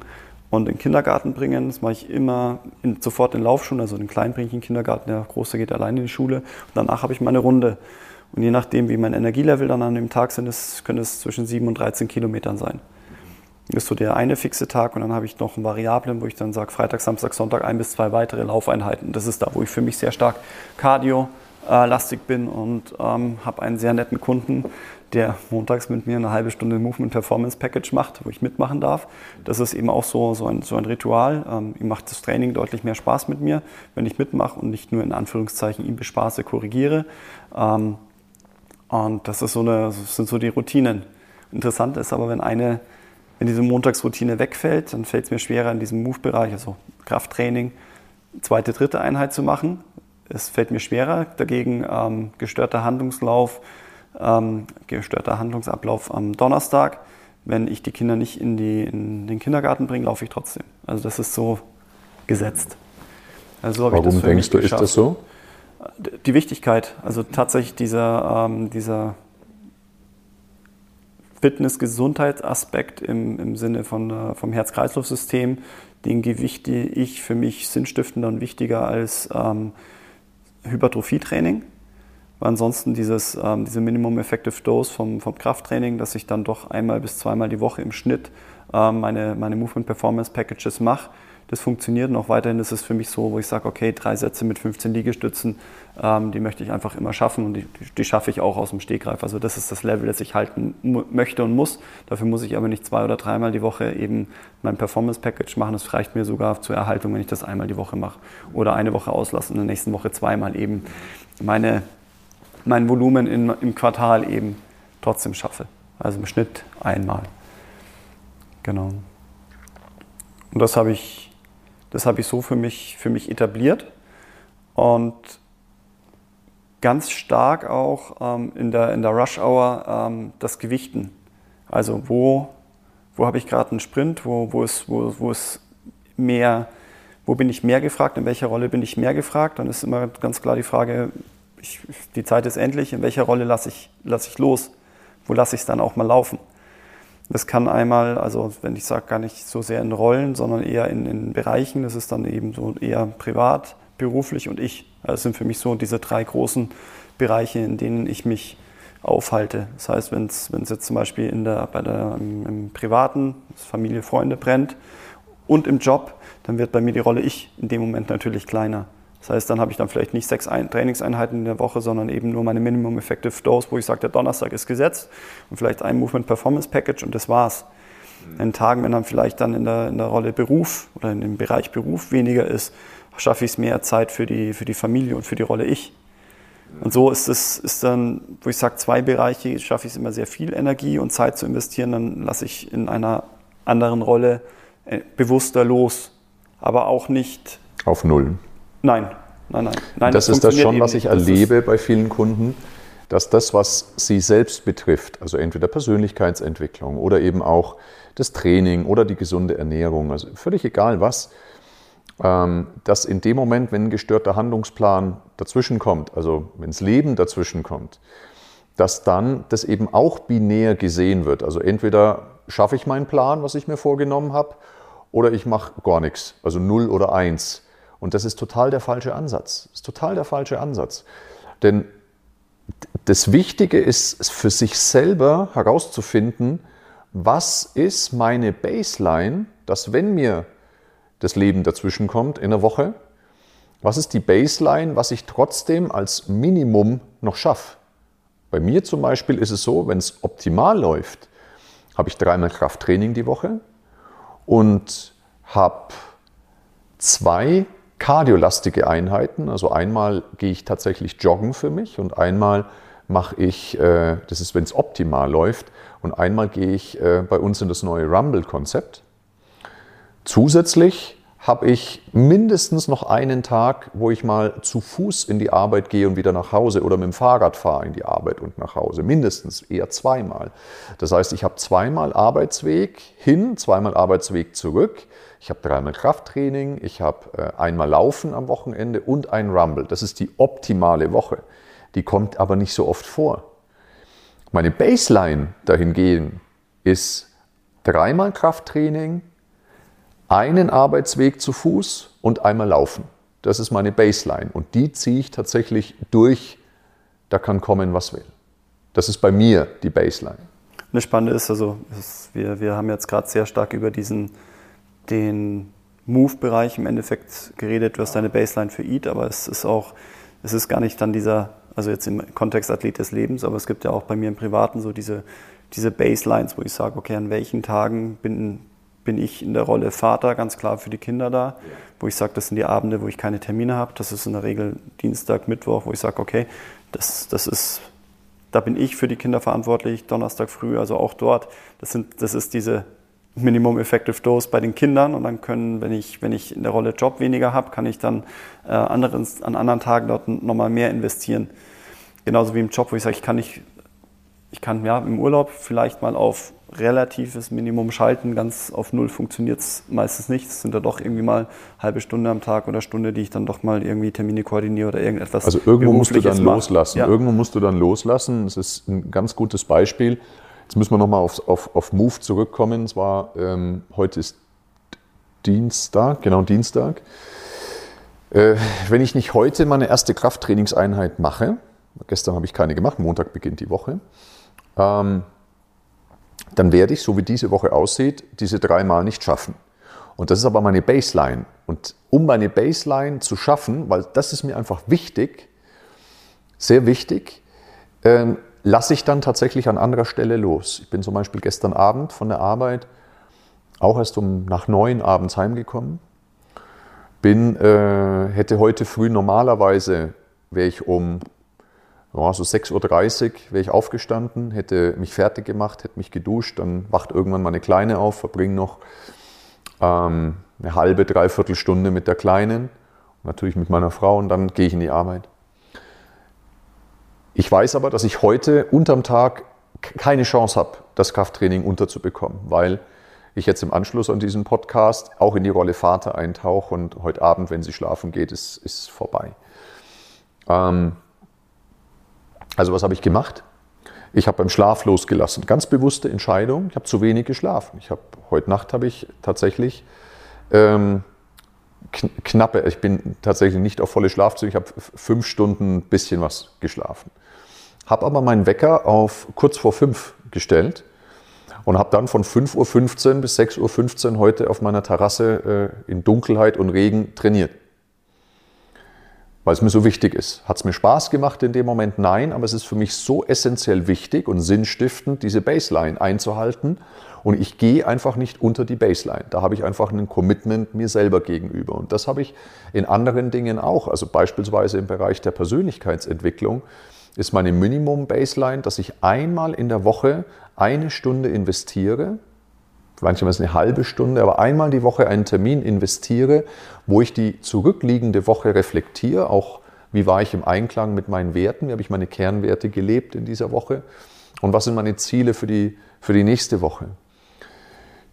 [SPEAKER 2] und in den Kindergarten bringen. Das mache ich immer in, sofort in Laufschulen. Also den Kleinen bringe ich in den Kindergarten, der Große geht alleine in die Schule. Und danach habe ich meine Runde. Und je nachdem, wie mein Energielevel dann an dem Tag sind, ist, können es zwischen 7 und 13 Kilometern sein. Ist so der eine fixe Tag und dann habe ich noch einen Variablen, wo ich dann sage, Freitag, Samstag, Sonntag ein bis zwei weitere Laufeinheiten. Das ist da, wo ich für mich sehr stark Cardio-lastig bin und ähm, habe einen sehr netten Kunden, der montags mit mir eine halbe Stunde Movement Performance Package macht, wo ich mitmachen darf. Das ist eben auch so, so, ein, so ein Ritual. Ähm, ihm macht das Training deutlich mehr Spaß mit mir, wenn ich mitmache und nicht nur in Anführungszeichen ihn bespaße, korrigiere. Ähm, und das, ist so eine, das sind so die Routinen. Interessant ist aber, wenn eine wenn diese Montagsroutine wegfällt, dann fällt es mir schwerer, in diesem Move-Bereich, also Krafttraining, zweite, dritte Einheit zu machen. Es fällt mir schwerer. Dagegen ähm, gestörter Handlungslauf, ähm, gestörter Handlungsablauf am Donnerstag. Wenn ich die Kinder nicht in, die, in den Kindergarten bringe, laufe ich trotzdem. Also das ist so gesetzt.
[SPEAKER 3] Also Warum denkst du, geschafft. ist das so?
[SPEAKER 2] Die Wichtigkeit, also tatsächlich dieser, ähm, dieser Fitness-Gesundheitsaspekt im, im Sinne von, äh, vom Herz-Kreislauf-System, den gewichte ich für mich sinnstiftender und wichtiger als ähm, Hypertrophie-Training. Weil ansonsten dieses, ähm, diese Minimum Effective Dose vom, vom Krafttraining, dass ich dann doch einmal bis zweimal die Woche im Schnitt ähm, meine, meine Movement Performance Packages mache, das funktioniert auch weiterhin ist es für mich so, wo ich sage, okay, drei Sätze mit 15 Liegestützen, ähm, die möchte ich einfach immer schaffen und die, die, schaffe ich auch aus dem Stegreif. Also das ist das Level, das ich halten möchte und muss. Dafür muss ich aber nicht zwei oder dreimal die Woche eben mein Performance-Package machen. Das reicht mir sogar zur Erhaltung, wenn ich das einmal die Woche mache. Oder eine Woche auslassen und in der nächsten Woche zweimal eben meine, mein Volumen in, im Quartal eben trotzdem schaffe. Also im Schnitt einmal. Genau. Und das habe ich, das habe ich so für mich, für mich etabliert. Und ganz stark auch ähm, in, der, in der Rush Hour ähm, das Gewichten. Also wo, wo habe ich gerade einen Sprint, wo, wo, ist, wo, wo ist mehr, wo bin ich mehr gefragt, in welcher Rolle bin ich mehr gefragt, dann ist immer ganz klar die Frage, ich, die Zeit ist endlich, in welcher Rolle lasse ich, lasse ich los, wo lasse ich es dann auch mal laufen. Das kann einmal, also wenn ich sage, gar nicht so sehr in Rollen, sondern eher in, in Bereichen, das ist dann eben so eher privat, beruflich und ich. Das sind für mich so diese drei großen Bereiche, in denen ich mich aufhalte. Das heißt, wenn es jetzt zum Beispiel in der, bei der, im, im Privaten, Familie, Freunde brennt und im Job, dann wird bei mir die Rolle ich in dem Moment natürlich kleiner. Das heißt, dann habe ich dann vielleicht nicht sechs Ein Trainingseinheiten in der Woche, sondern eben nur meine Minimum Effective Dose, wo ich sage, der Donnerstag ist gesetzt und vielleicht ein Movement Performance Package und das war's. Mhm. In Tagen, wenn dann vielleicht dann in der, in der Rolle Beruf oder in dem Bereich Beruf weniger ist, schaffe ich es mehr Zeit für die, für die Familie und für die Rolle ich. Und so ist es ist dann, wo ich sage, zwei Bereiche schaffe ich es immer sehr viel Energie und Zeit zu investieren, dann lasse ich in einer anderen Rolle äh, bewusster los. Aber auch nicht.
[SPEAKER 3] Auf Null.
[SPEAKER 2] Nein, nein, nein. nein
[SPEAKER 3] das, das ist das schon, was ich erlebe bei vielen Kunden, dass das, was sie selbst betrifft, also entweder Persönlichkeitsentwicklung oder eben auch das Training oder die gesunde Ernährung, also völlig egal was, ähm, dass in dem Moment, wenn ein gestörter Handlungsplan dazwischenkommt, also wenn das Leben dazwischenkommt, dass dann das eben auch binär gesehen wird. Also entweder schaffe ich meinen Plan, was ich mir vorgenommen habe, oder ich mache gar nichts, also 0 oder 1. Und das ist total der falsche Ansatz. Das ist total der falsche Ansatz. Denn das Wichtige ist für sich selber herauszufinden, was ist meine Baseline, dass wenn mir das Leben dazwischen kommt in der Woche? Was ist die Baseline, was ich trotzdem als Minimum noch schaffe? Bei mir zum Beispiel ist es so, wenn es optimal läuft, habe ich dreimal Krafttraining die Woche und habe zwei kardiolastige Einheiten. Also einmal gehe ich tatsächlich joggen für mich und einmal mache ich, äh, das ist, wenn es optimal läuft, und einmal gehe ich äh, bei uns in das neue Rumble-Konzept. Zusätzlich habe ich mindestens noch einen Tag, wo ich mal zu Fuß in die Arbeit gehe und wieder nach Hause oder mit dem Fahrrad fahre in die Arbeit und nach Hause. Mindestens, eher zweimal. Das heißt, ich habe zweimal Arbeitsweg hin, zweimal Arbeitsweg zurück. Ich habe dreimal Krafttraining, ich habe äh, einmal Laufen am Wochenende und ein Rumble. Das ist die optimale Woche. Die kommt aber nicht so oft vor. Meine Baseline dahingehend ist dreimal Krafttraining, einen Arbeitsweg zu Fuß und einmal laufen. Das ist meine Baseline und die ziehe ich tatsächlich durch. Da kann kommen, was will. Das ist bei mir die Baseline.
[SPEAKER 2] Das Spannende ist also, wir, wir haben jetzt gerade sehr stark über diesen den Move-Bereich im Endeffekt geredet. Du hast deine Baseline für Eat, aber es ist auch, es ist gar nicht dann dieser, also jetzt im Kontext Athlet des Lebens, aber es gibt ja auch bei mir im Privaten so diese, diese Baselines, wo ich sage, okay, an welchen Tagen bin, bin ich in der Rolle Vater ganz klar für die Kinder da, wo ich sage, das sind die Abende, wo ich keine Termine habe. Das ist in der Regel Dienstag, Mittwoch, wo ich sage, okay, das, das ist, da bin ich für die Kinder verantwortlich, Donnerstag früh, also auch dort. Das, sind, das ist diese Minimum Effective Dose bei den Kindern und dann können, wenn ich, wenn ich in der Rolle Job weniger habe, kann ich dann äh, anderen, an anderen Tagen dort nochmal mehr investieren. Genauso wie im Job, wo ich sage, ich kann nicht, ich kann ja im Urlaub vielleicht mal auf relatives Minimum schalten. Ganz auf Null funktioniert es meistens nicht. Es sind da doch irgendwie mal halbe Stunde am Tag oder Stunde, die ich dann doch mal irgendwie Termine koordiniere oder irgendetwas.
[SPEAKER 3] Also irgendwo musst du dann loslassen. Ja. Irgendwo musst du dann loslassen. Das ist ein ganz gutes Beispiel. Jetzt müssen wir nochmal auf, auf, auf Move zurückkommen. Es war, ähm, heute ist Dienstag, genau Dienstag. Äh, wenn ich nicht heute meine erste Krafttrainingseinheit mache, gestern habe ich keine gemacht, Montag beginnt die Woche, ähm, dann werde ich, so wie diese Woche aussieht, diese dreimal nicht schaffen. Und das ist aber meine Baseline. Und um meine Baseline zu schaffen, weil das ist mir einfach wichtig, sehr wichtig, ähm, lasse ich dann tatsächlich an anderer Stelle los. Ich bin zum Beispiel gestern Abend von der Arbeit auch erst um nach neun abends heimgekommen. Bin, äh, hätte heute früh normalerweise, wäre ich um ja, so 6.30 Uhr wäre ich aufgestanden, hätte mich fertig gemacht, hätte mich geduscht, dann wacht irgendwann meine Kleine auf, verbringe noch ähm, eine halbe, dreiviertel Stunde mit der Kleinen, natürlich mit meiner Frau und dann gehe ich in die Arbeit. Ich weiß aber, dass ich heute unterm Tag keine Chance habe, das Krafttraining unterzubekommen, weil ich jetzt im Anschluss an diesen Podcast auch in die Rolle Vater eintauche und heute Abend, wenn sie schlafen geht, ist, ist vorbei. Ähm, also was habe ich gemacht? Ich habe beim Schlaf losgelassen. Ganz bewusste Entscheidung. Ich habe zu wenig geschlafen. Ich habe heute Nacht habe ich tatsächlich ähm, knappe. Ich bin tatsächlich nicht auf volle Schlafzeit. Ich habe fünf Stunden ein bisschen was geschlafen. Habe aber meinen Wecker auf kurz vor fünf gestellt und habe dann von 5.15 Uhr bis 6.15 Uhr heute auf meiner Terrasse äh, in Dunkelheit und Regen trainiert. Weil es mir so wichtig ist. Hat es mir Spaß gemacht in dem Moment? Nein, aber es ist für mich so essentiell wichtig und sinnstiftend, diese Baseline einzuhalten. Und ich gehe einfach nicht unter die Baseline. Da habe ich einfach ein Commitment mir selber gegenüber. Und das habe ich in anderen Dingen auch. Also beispielsweise im Bereich der Persönlichkeitsentwicklung ist meine Minimum-Baseline, dass ich einmal in der Woche eine Stunde investiere, manchmal ist es eine halbe Stunde, aber einmal die Woche einen Termin investiere, wo ich die zurückliegende Woche reflektiere, auch wie war ich im Einklang mit meinen Werten, wie habe ich meine Kernwerte gelebt in dieser Woche und was sind meine Ziele für die, für die nächste Woche.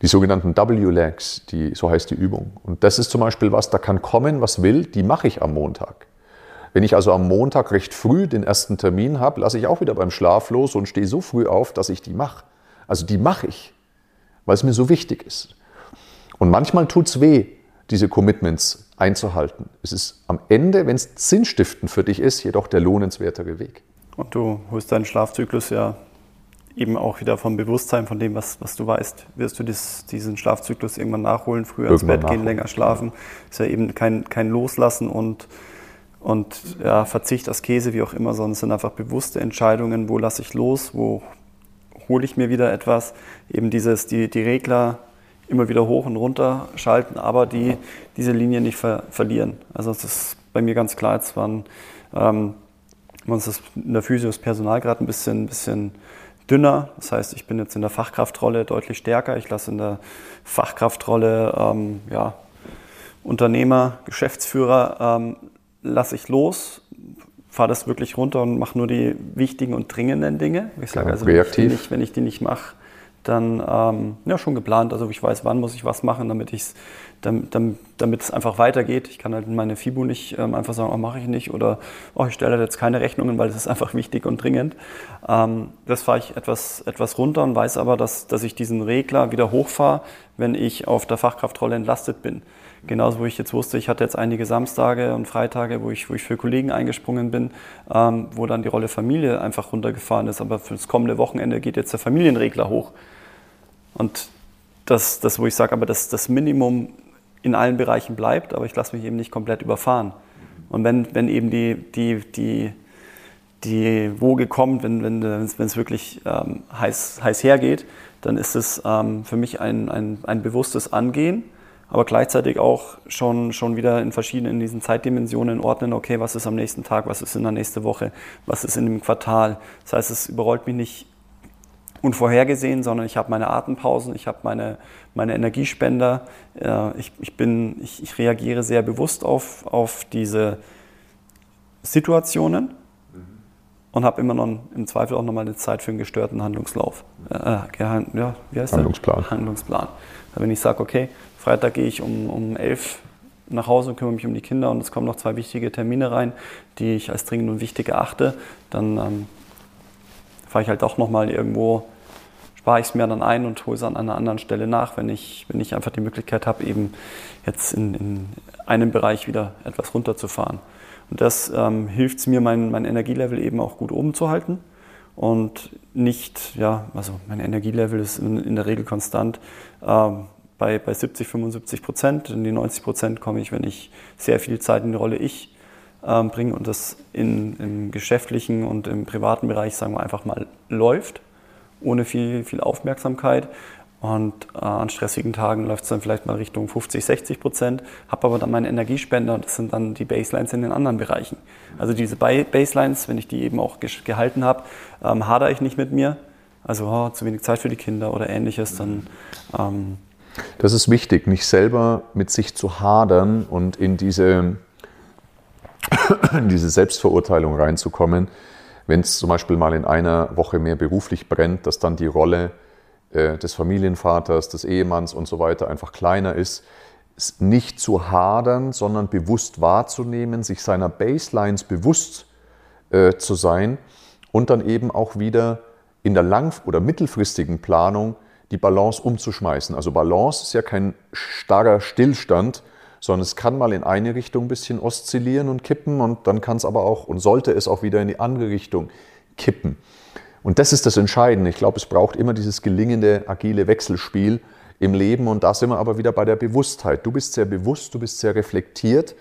[SPEAKER 3] Die sogenannten W-Legs, so heißt die Übung. Und das ist zum Beispiel was, da kann kommen, was will, die mache ich am Montag. Wenn ich also am Montag recht früh den ersten Termin habe, lasse ich auch wieder beim Schlaf los und stehe so früh auf, dass ich die mache. Also die mache ich, weil es mir so wichtig ist. Und manchmal tut es weh, diese Commitments einzuhalten. Es ist am Ende, wenn es sinnstiftend für dich ist, jedoch der lohnenswertere Weg.
[SPEAKER 2] Und du holst deinen Schlafzyklus ja eben auch wieder vom Bewusstsein von dem, was, was du weißt. Wirst du dies, diesen Schlafzyklus irgendwann nachholen, früher irgendwann ins Bett gehen, länger schlafen. Ist ja eben kein, kein Loslassen und und ja, Verzicht, Askese, wie auch immer, sondern es sind einfach bewusste Entscheidungen, wo lasse ich los, wo hole ich mir wieder etwas. Eben dieses, die, die Regler immer wieder hoch und runter schalten, aber die diese Linie nicht ver verlieren. Also das ist bei mir ganz klar, jetzt waren ähm, uns das in der Physio das Personal gerade ein bisschen, bisschen dünner. Das heißt, ich bin jetzt in der Fachkraftrolle deutlich stärker. Ich lasse in der Fachkraftrolle ähm, ja, Unternehmer, Geschäftsführer ähm, lasse ich los, fahre das wirklich runter und mache nur die wichtigen und dringenden Dinge.
[SPEAKER 3] Ich sage also, wenn ich,
[SPEAKER 2] nicht, wenn ich die nicht mache, dann ähm, ja schon geplant. Also ich weiß, wann muss ich was machen, damit ich damit, damit, damit es einfach weitergeht. Ich kann halt meine FIBU nicht ähm, einfach sagen, oh, mache ich nicht oder oh, ich stelle jetzt keine Rechnungen, weil es ist einfach wichtig und dringend. Ähm, das fahre ich etwas, etwas runter und weiß aber, dass, dass ich diesen Regler wieder hochfahre, wenn ich auf der Fachkraftrolle entlastet bin. Genauso, wo ich jetzt wusste, ich hatte jetzt einige Samstage und Freitage, wo ich, wo ich für Kollegen eingesprungen bin, ähm, wo dann die Rolle Familie einfach runtergefahren ist. Aber für das kommende Wochenende geht jetzt der Familienregler hoch. Und das, das wo ich sage, aber das, das Minimum in allen Bereichen bleibt, aber ich lasse mich eben nicht komplett überfahren. Und wenn, wenn eben die, die, die, die Woge kommt, wenn, wenn, wenn es wirklich ähm, heiß, heiß hergeht, dann ist es ähm, für mich ein, ein, ein bewusstes Angehen aber gleichzeitig auch schon, schon wieder in verschiedenen in diesen Zeitdimensionen ordnen, okay, was ist am nächsten Tag, was ist in der nächsten Woche, was ist in dem Quartal. Das heißt, es überrollt mich nicht unvorhergesehen, sondern ich habe meine Atempausen, ich habe meine, meine Energiespender, äh, ich, ich, bin, ich, ich reagiere sehr bewusst auf, auf diese Situationen und habe immer noch im Zweifel auch nochmal eine Zeit für einen gestörten Handlungslauf. Äh, ja, wie heißt
[SPEAKER 3] Handlungsplan.
[SPEAKER 2] Der? Handlungsplan. Wenn ich sage, okay, Freitag gehe ich um, um elf nach Hause und kümmere mich um die Kinder und es kommen noch zwei wichtige Termine rein, die ich als dringend und wichtig erachte, dann ähm, fahre ich halt auch nochmal irgendwo, spare ich es mir dann ein und hole es an einer anderen Stelle nach, wenn ich, wenn ich einfach die Möglichkeit habe, eben jetzt in, in einem Bereich wieder etwas runterzufahren. Und das ähm, hilft es mir, mein, mein Energielevel eben auch gut oben zu halten und nicht, ja, also mein Energielevel ist in, in der Regel konstant. Ähm, bei, bei 70, 75 Prozent. In die 90 Prozent komme ich, wenn ich sehr viel Zeit in die Rolle Ich ähm, bringe und das in, im geschäftlichen und im privaten Bereich, sagen wir einfach mal, läuft, ohne viel, viel Aufmerksamkeit. Und äh, an stressigen Tagen läuft es dann vielleicht mal Richtung 50, 60 Prozent, habe aber dann meine Energiespender und das sind dann die Baselines in den anderen Bereichen. Also diese Baselines, wenn ich die eben auch gehalten habe, ähm, hadere ich nicht mit mir. Also oh, zu wenig Zeit für die Kinder oder ähnliches, dann ähm,
[SPEAKER 3] das ist wichtig, nicht selber mit sich zu hadern und in diese, in diese Selbstverurteilung reinzukommen. Wenn es zum Beispiel mal in einer Woche mehr beruflich brennt, dass dann die Rolle äh, des Familienvaters, des Ehemanns und so weiter einfach kleiner ist, nicht zu hadern, sondern bewusst wahrzunehmen, sich seiner Baselines bewusst äh, zu sein und dann eben auch wieder in der lang- oder mittelfristigen Planung die Balance umzuschmeißen. Also Balance ist ja kein starrer Stillstand, sondern es kann mal in eine Richtung ein bisschen oszillieren und kippen und dann kann es aber auch und sollte es auch wieder in die andere Richtung kippen. Und das ist das Entscheidende. Ich glaube, es braucht immer dieses gelingende, agile Wechselspiel im Leben und da sind wir aber wieder bei der Bewusstheit. Du bist sehr bewusst, du bist sehr reflektiert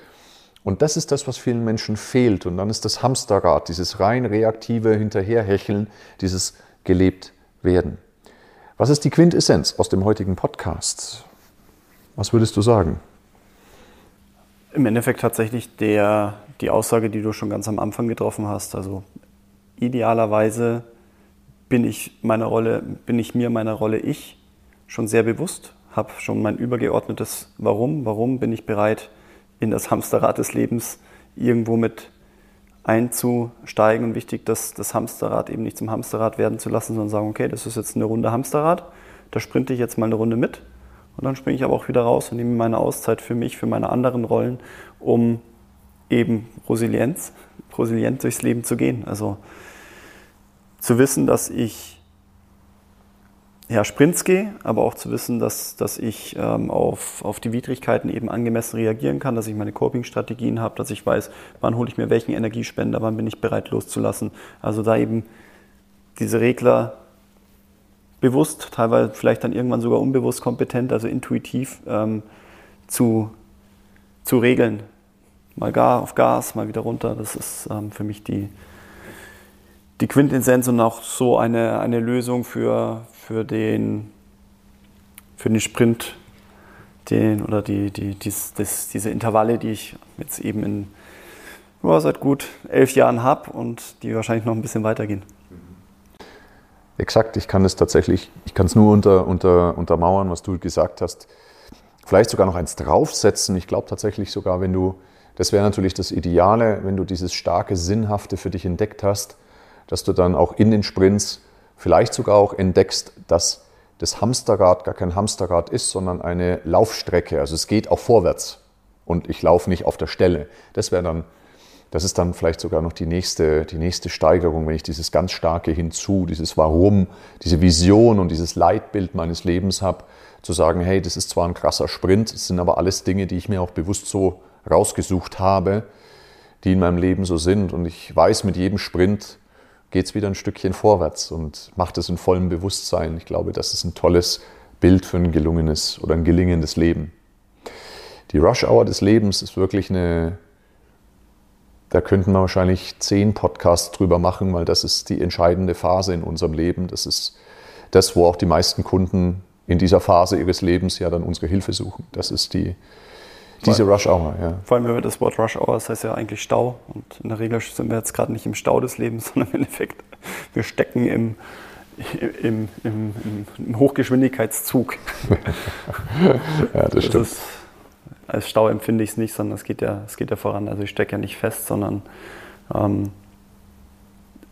[SPEAKER 3] und das ist das, was vielen Menschen fehlt. Und dann ist das Hamsterrad, dieses rein reaktive Hinterherhecheln, dieses gelebt werden. Was ist die Quintessenz aus dem heutigen Podcast? Was würdest du sagen?
[SPEAKER 2] Im Endeffekt tatsächlich der, die Aussage, die du schon ganz am Anfang getroffen hast. Also idealerweise bin ich, meine Rolle, bin ich mir meiner Rolle ich schon sehr bewusst, habe schon mein übergeordnetes Warum. Warum bin ich bereit, in das Hamsterrad des Lebens irgendwo mit einzusteigen und wichtig, dass das Hamsterrad eben nicht zum Hamsterrad werden zu lassen, sondern sagen, okay, das ist jetzt eine Runde Hamsterrad, da sprinte ich jetzt mal eine Runde mit und dann springe ich aber auch wieder raus und nehme meine Auszeit für mich, für meine anderen Rollen, um eben Resilienz, resilient durchs Leben zu gehen. Also zu wissen, dass ich ja, Sprints gehe, aber auch zu wissen, dass, dass ich ähm, auf, auf die Widrigkeiten eben angemessen reagieren kann, dass ich meine Coping-Strategien habe, dass ich weiß, wann hole ich mir welchen Energiespender, wann bin ich bereit loszulassen. Also da eben diese Regler bewusst, teilweise vielleicht dann irgendwann sogar unbewusst kompetent, also intuitiv ähm, zu, zu regeln. Mal gar auf Gas, mal wieder runter. Das ist ähm, für mich die, die Quintessenz und auch so eine, eine Lösung für, für den, für den Sprint den, oder die, die, dies, das, diese Intervalle, die ich jetzt eben in ja, seit gut elf Jahren habe und die wahrscheinlich noch ein bisschen weitergehen.
[SPEAKER 3] Exakt, ich kann es tatsächlich, ich kann es nur unter, unter, untermauern, was du gesagt hast. Vielleicht sogar noch eins draufsetzen. Ich glaube tatsächlich sogar, wenn du, das wäre natürlich das Ideale, wenn du dieses starke Sinnhafte für dich entdeckt hast, dass du dann auch in den Sprints vielleicht sogar auch entdeckst, dass das Hamsterrad gar kein Hamsterrad ist, sondern eine Laufstrecke. Also es geht auch vorwärts und ich laufe nicht auf der Stelle. Das wäre dann, das ist dann vielleicht sogar noch die nächste, die nächste Steigerung, wenn ich dieses ganz starke Hinzu, dieses Warum, diese Vision und dieses Leitbild meines Lebens habe, zu sagen, hey, das ist zwar ein krasser Sprint, es sind aber alles Dinge, die ich mir auch bewusst so rausgesucht habe, die in meinem Leben so sind. Und ich weiß mit jedem Sprint, geht es wieder ein Stückchen vorwärts und macht es in vollem Bewusstsein. Ich glaube, das ist ein tolles Bild für ein gelungenes oder ein gelingendes Leben. Die Rush Hour des Lebens ist wirklich eine, da könnten wir wahrscheinlich zehn Podcasts drüber machen, weil das ist die entscheidende Phase in unserem Leben. Das ist das, wo auch die meisten Kunden in dieser Phase ihres Lebens ja dann unsere Hilfe suchen. Das ist die, diese Rush Hour, ja.
[SPEAKER 2] Vor allem, wenn wir das Wort Rush Hour, das heißt ja eigentlich Stau. Und in der Regel sind wir jetzt gerade nicht im Stau des Lebens, <laughs> sondern im Endeffekt, wir stecken im, im, im, im Hochgeschwindigkeitszug. <laughs> ja, das, das stimmt. Ist, als Stau empfinde ich es nicht, sondern es geht, ja, es geht ja voran. Also ich stecke ja nicht fest, sondern ähm,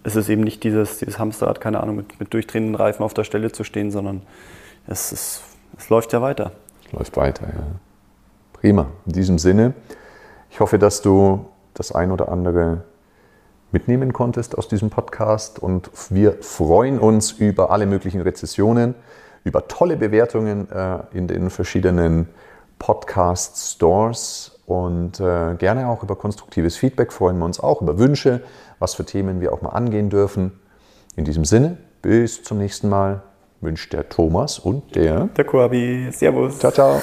[SPEAKER 2] es ist eben nicht dieses, dieses Hamsterrad, keine Ahnung, mit, mit durchdrehenden Reifen auf der Stelle zu stehen, sondern es, ist, es läuft ja weiter.
[SPEAKER 3] Läuft weiter, ja. Prima. In diesem Sinne, ich hoffe, dass du das ein oder andere mitnehmen konntest aus diesem Podcast und wir freuen uns über alle möglichen Rezessionen, über tolle Bewertungen äh, in den verschiedenen Podcast-Stores und äh, gerne auch über konstruktives Feedback freuen wir uns auch, über Wünsche, was für Themen wir auch mal angehen dürfen. In diesem Sinne, bis zum nächsten Mal wünscht der Thomas und der.
[SPEAKER 2] Der Korbi. Servus.
[SPEAKER 3] Ciao, ciao.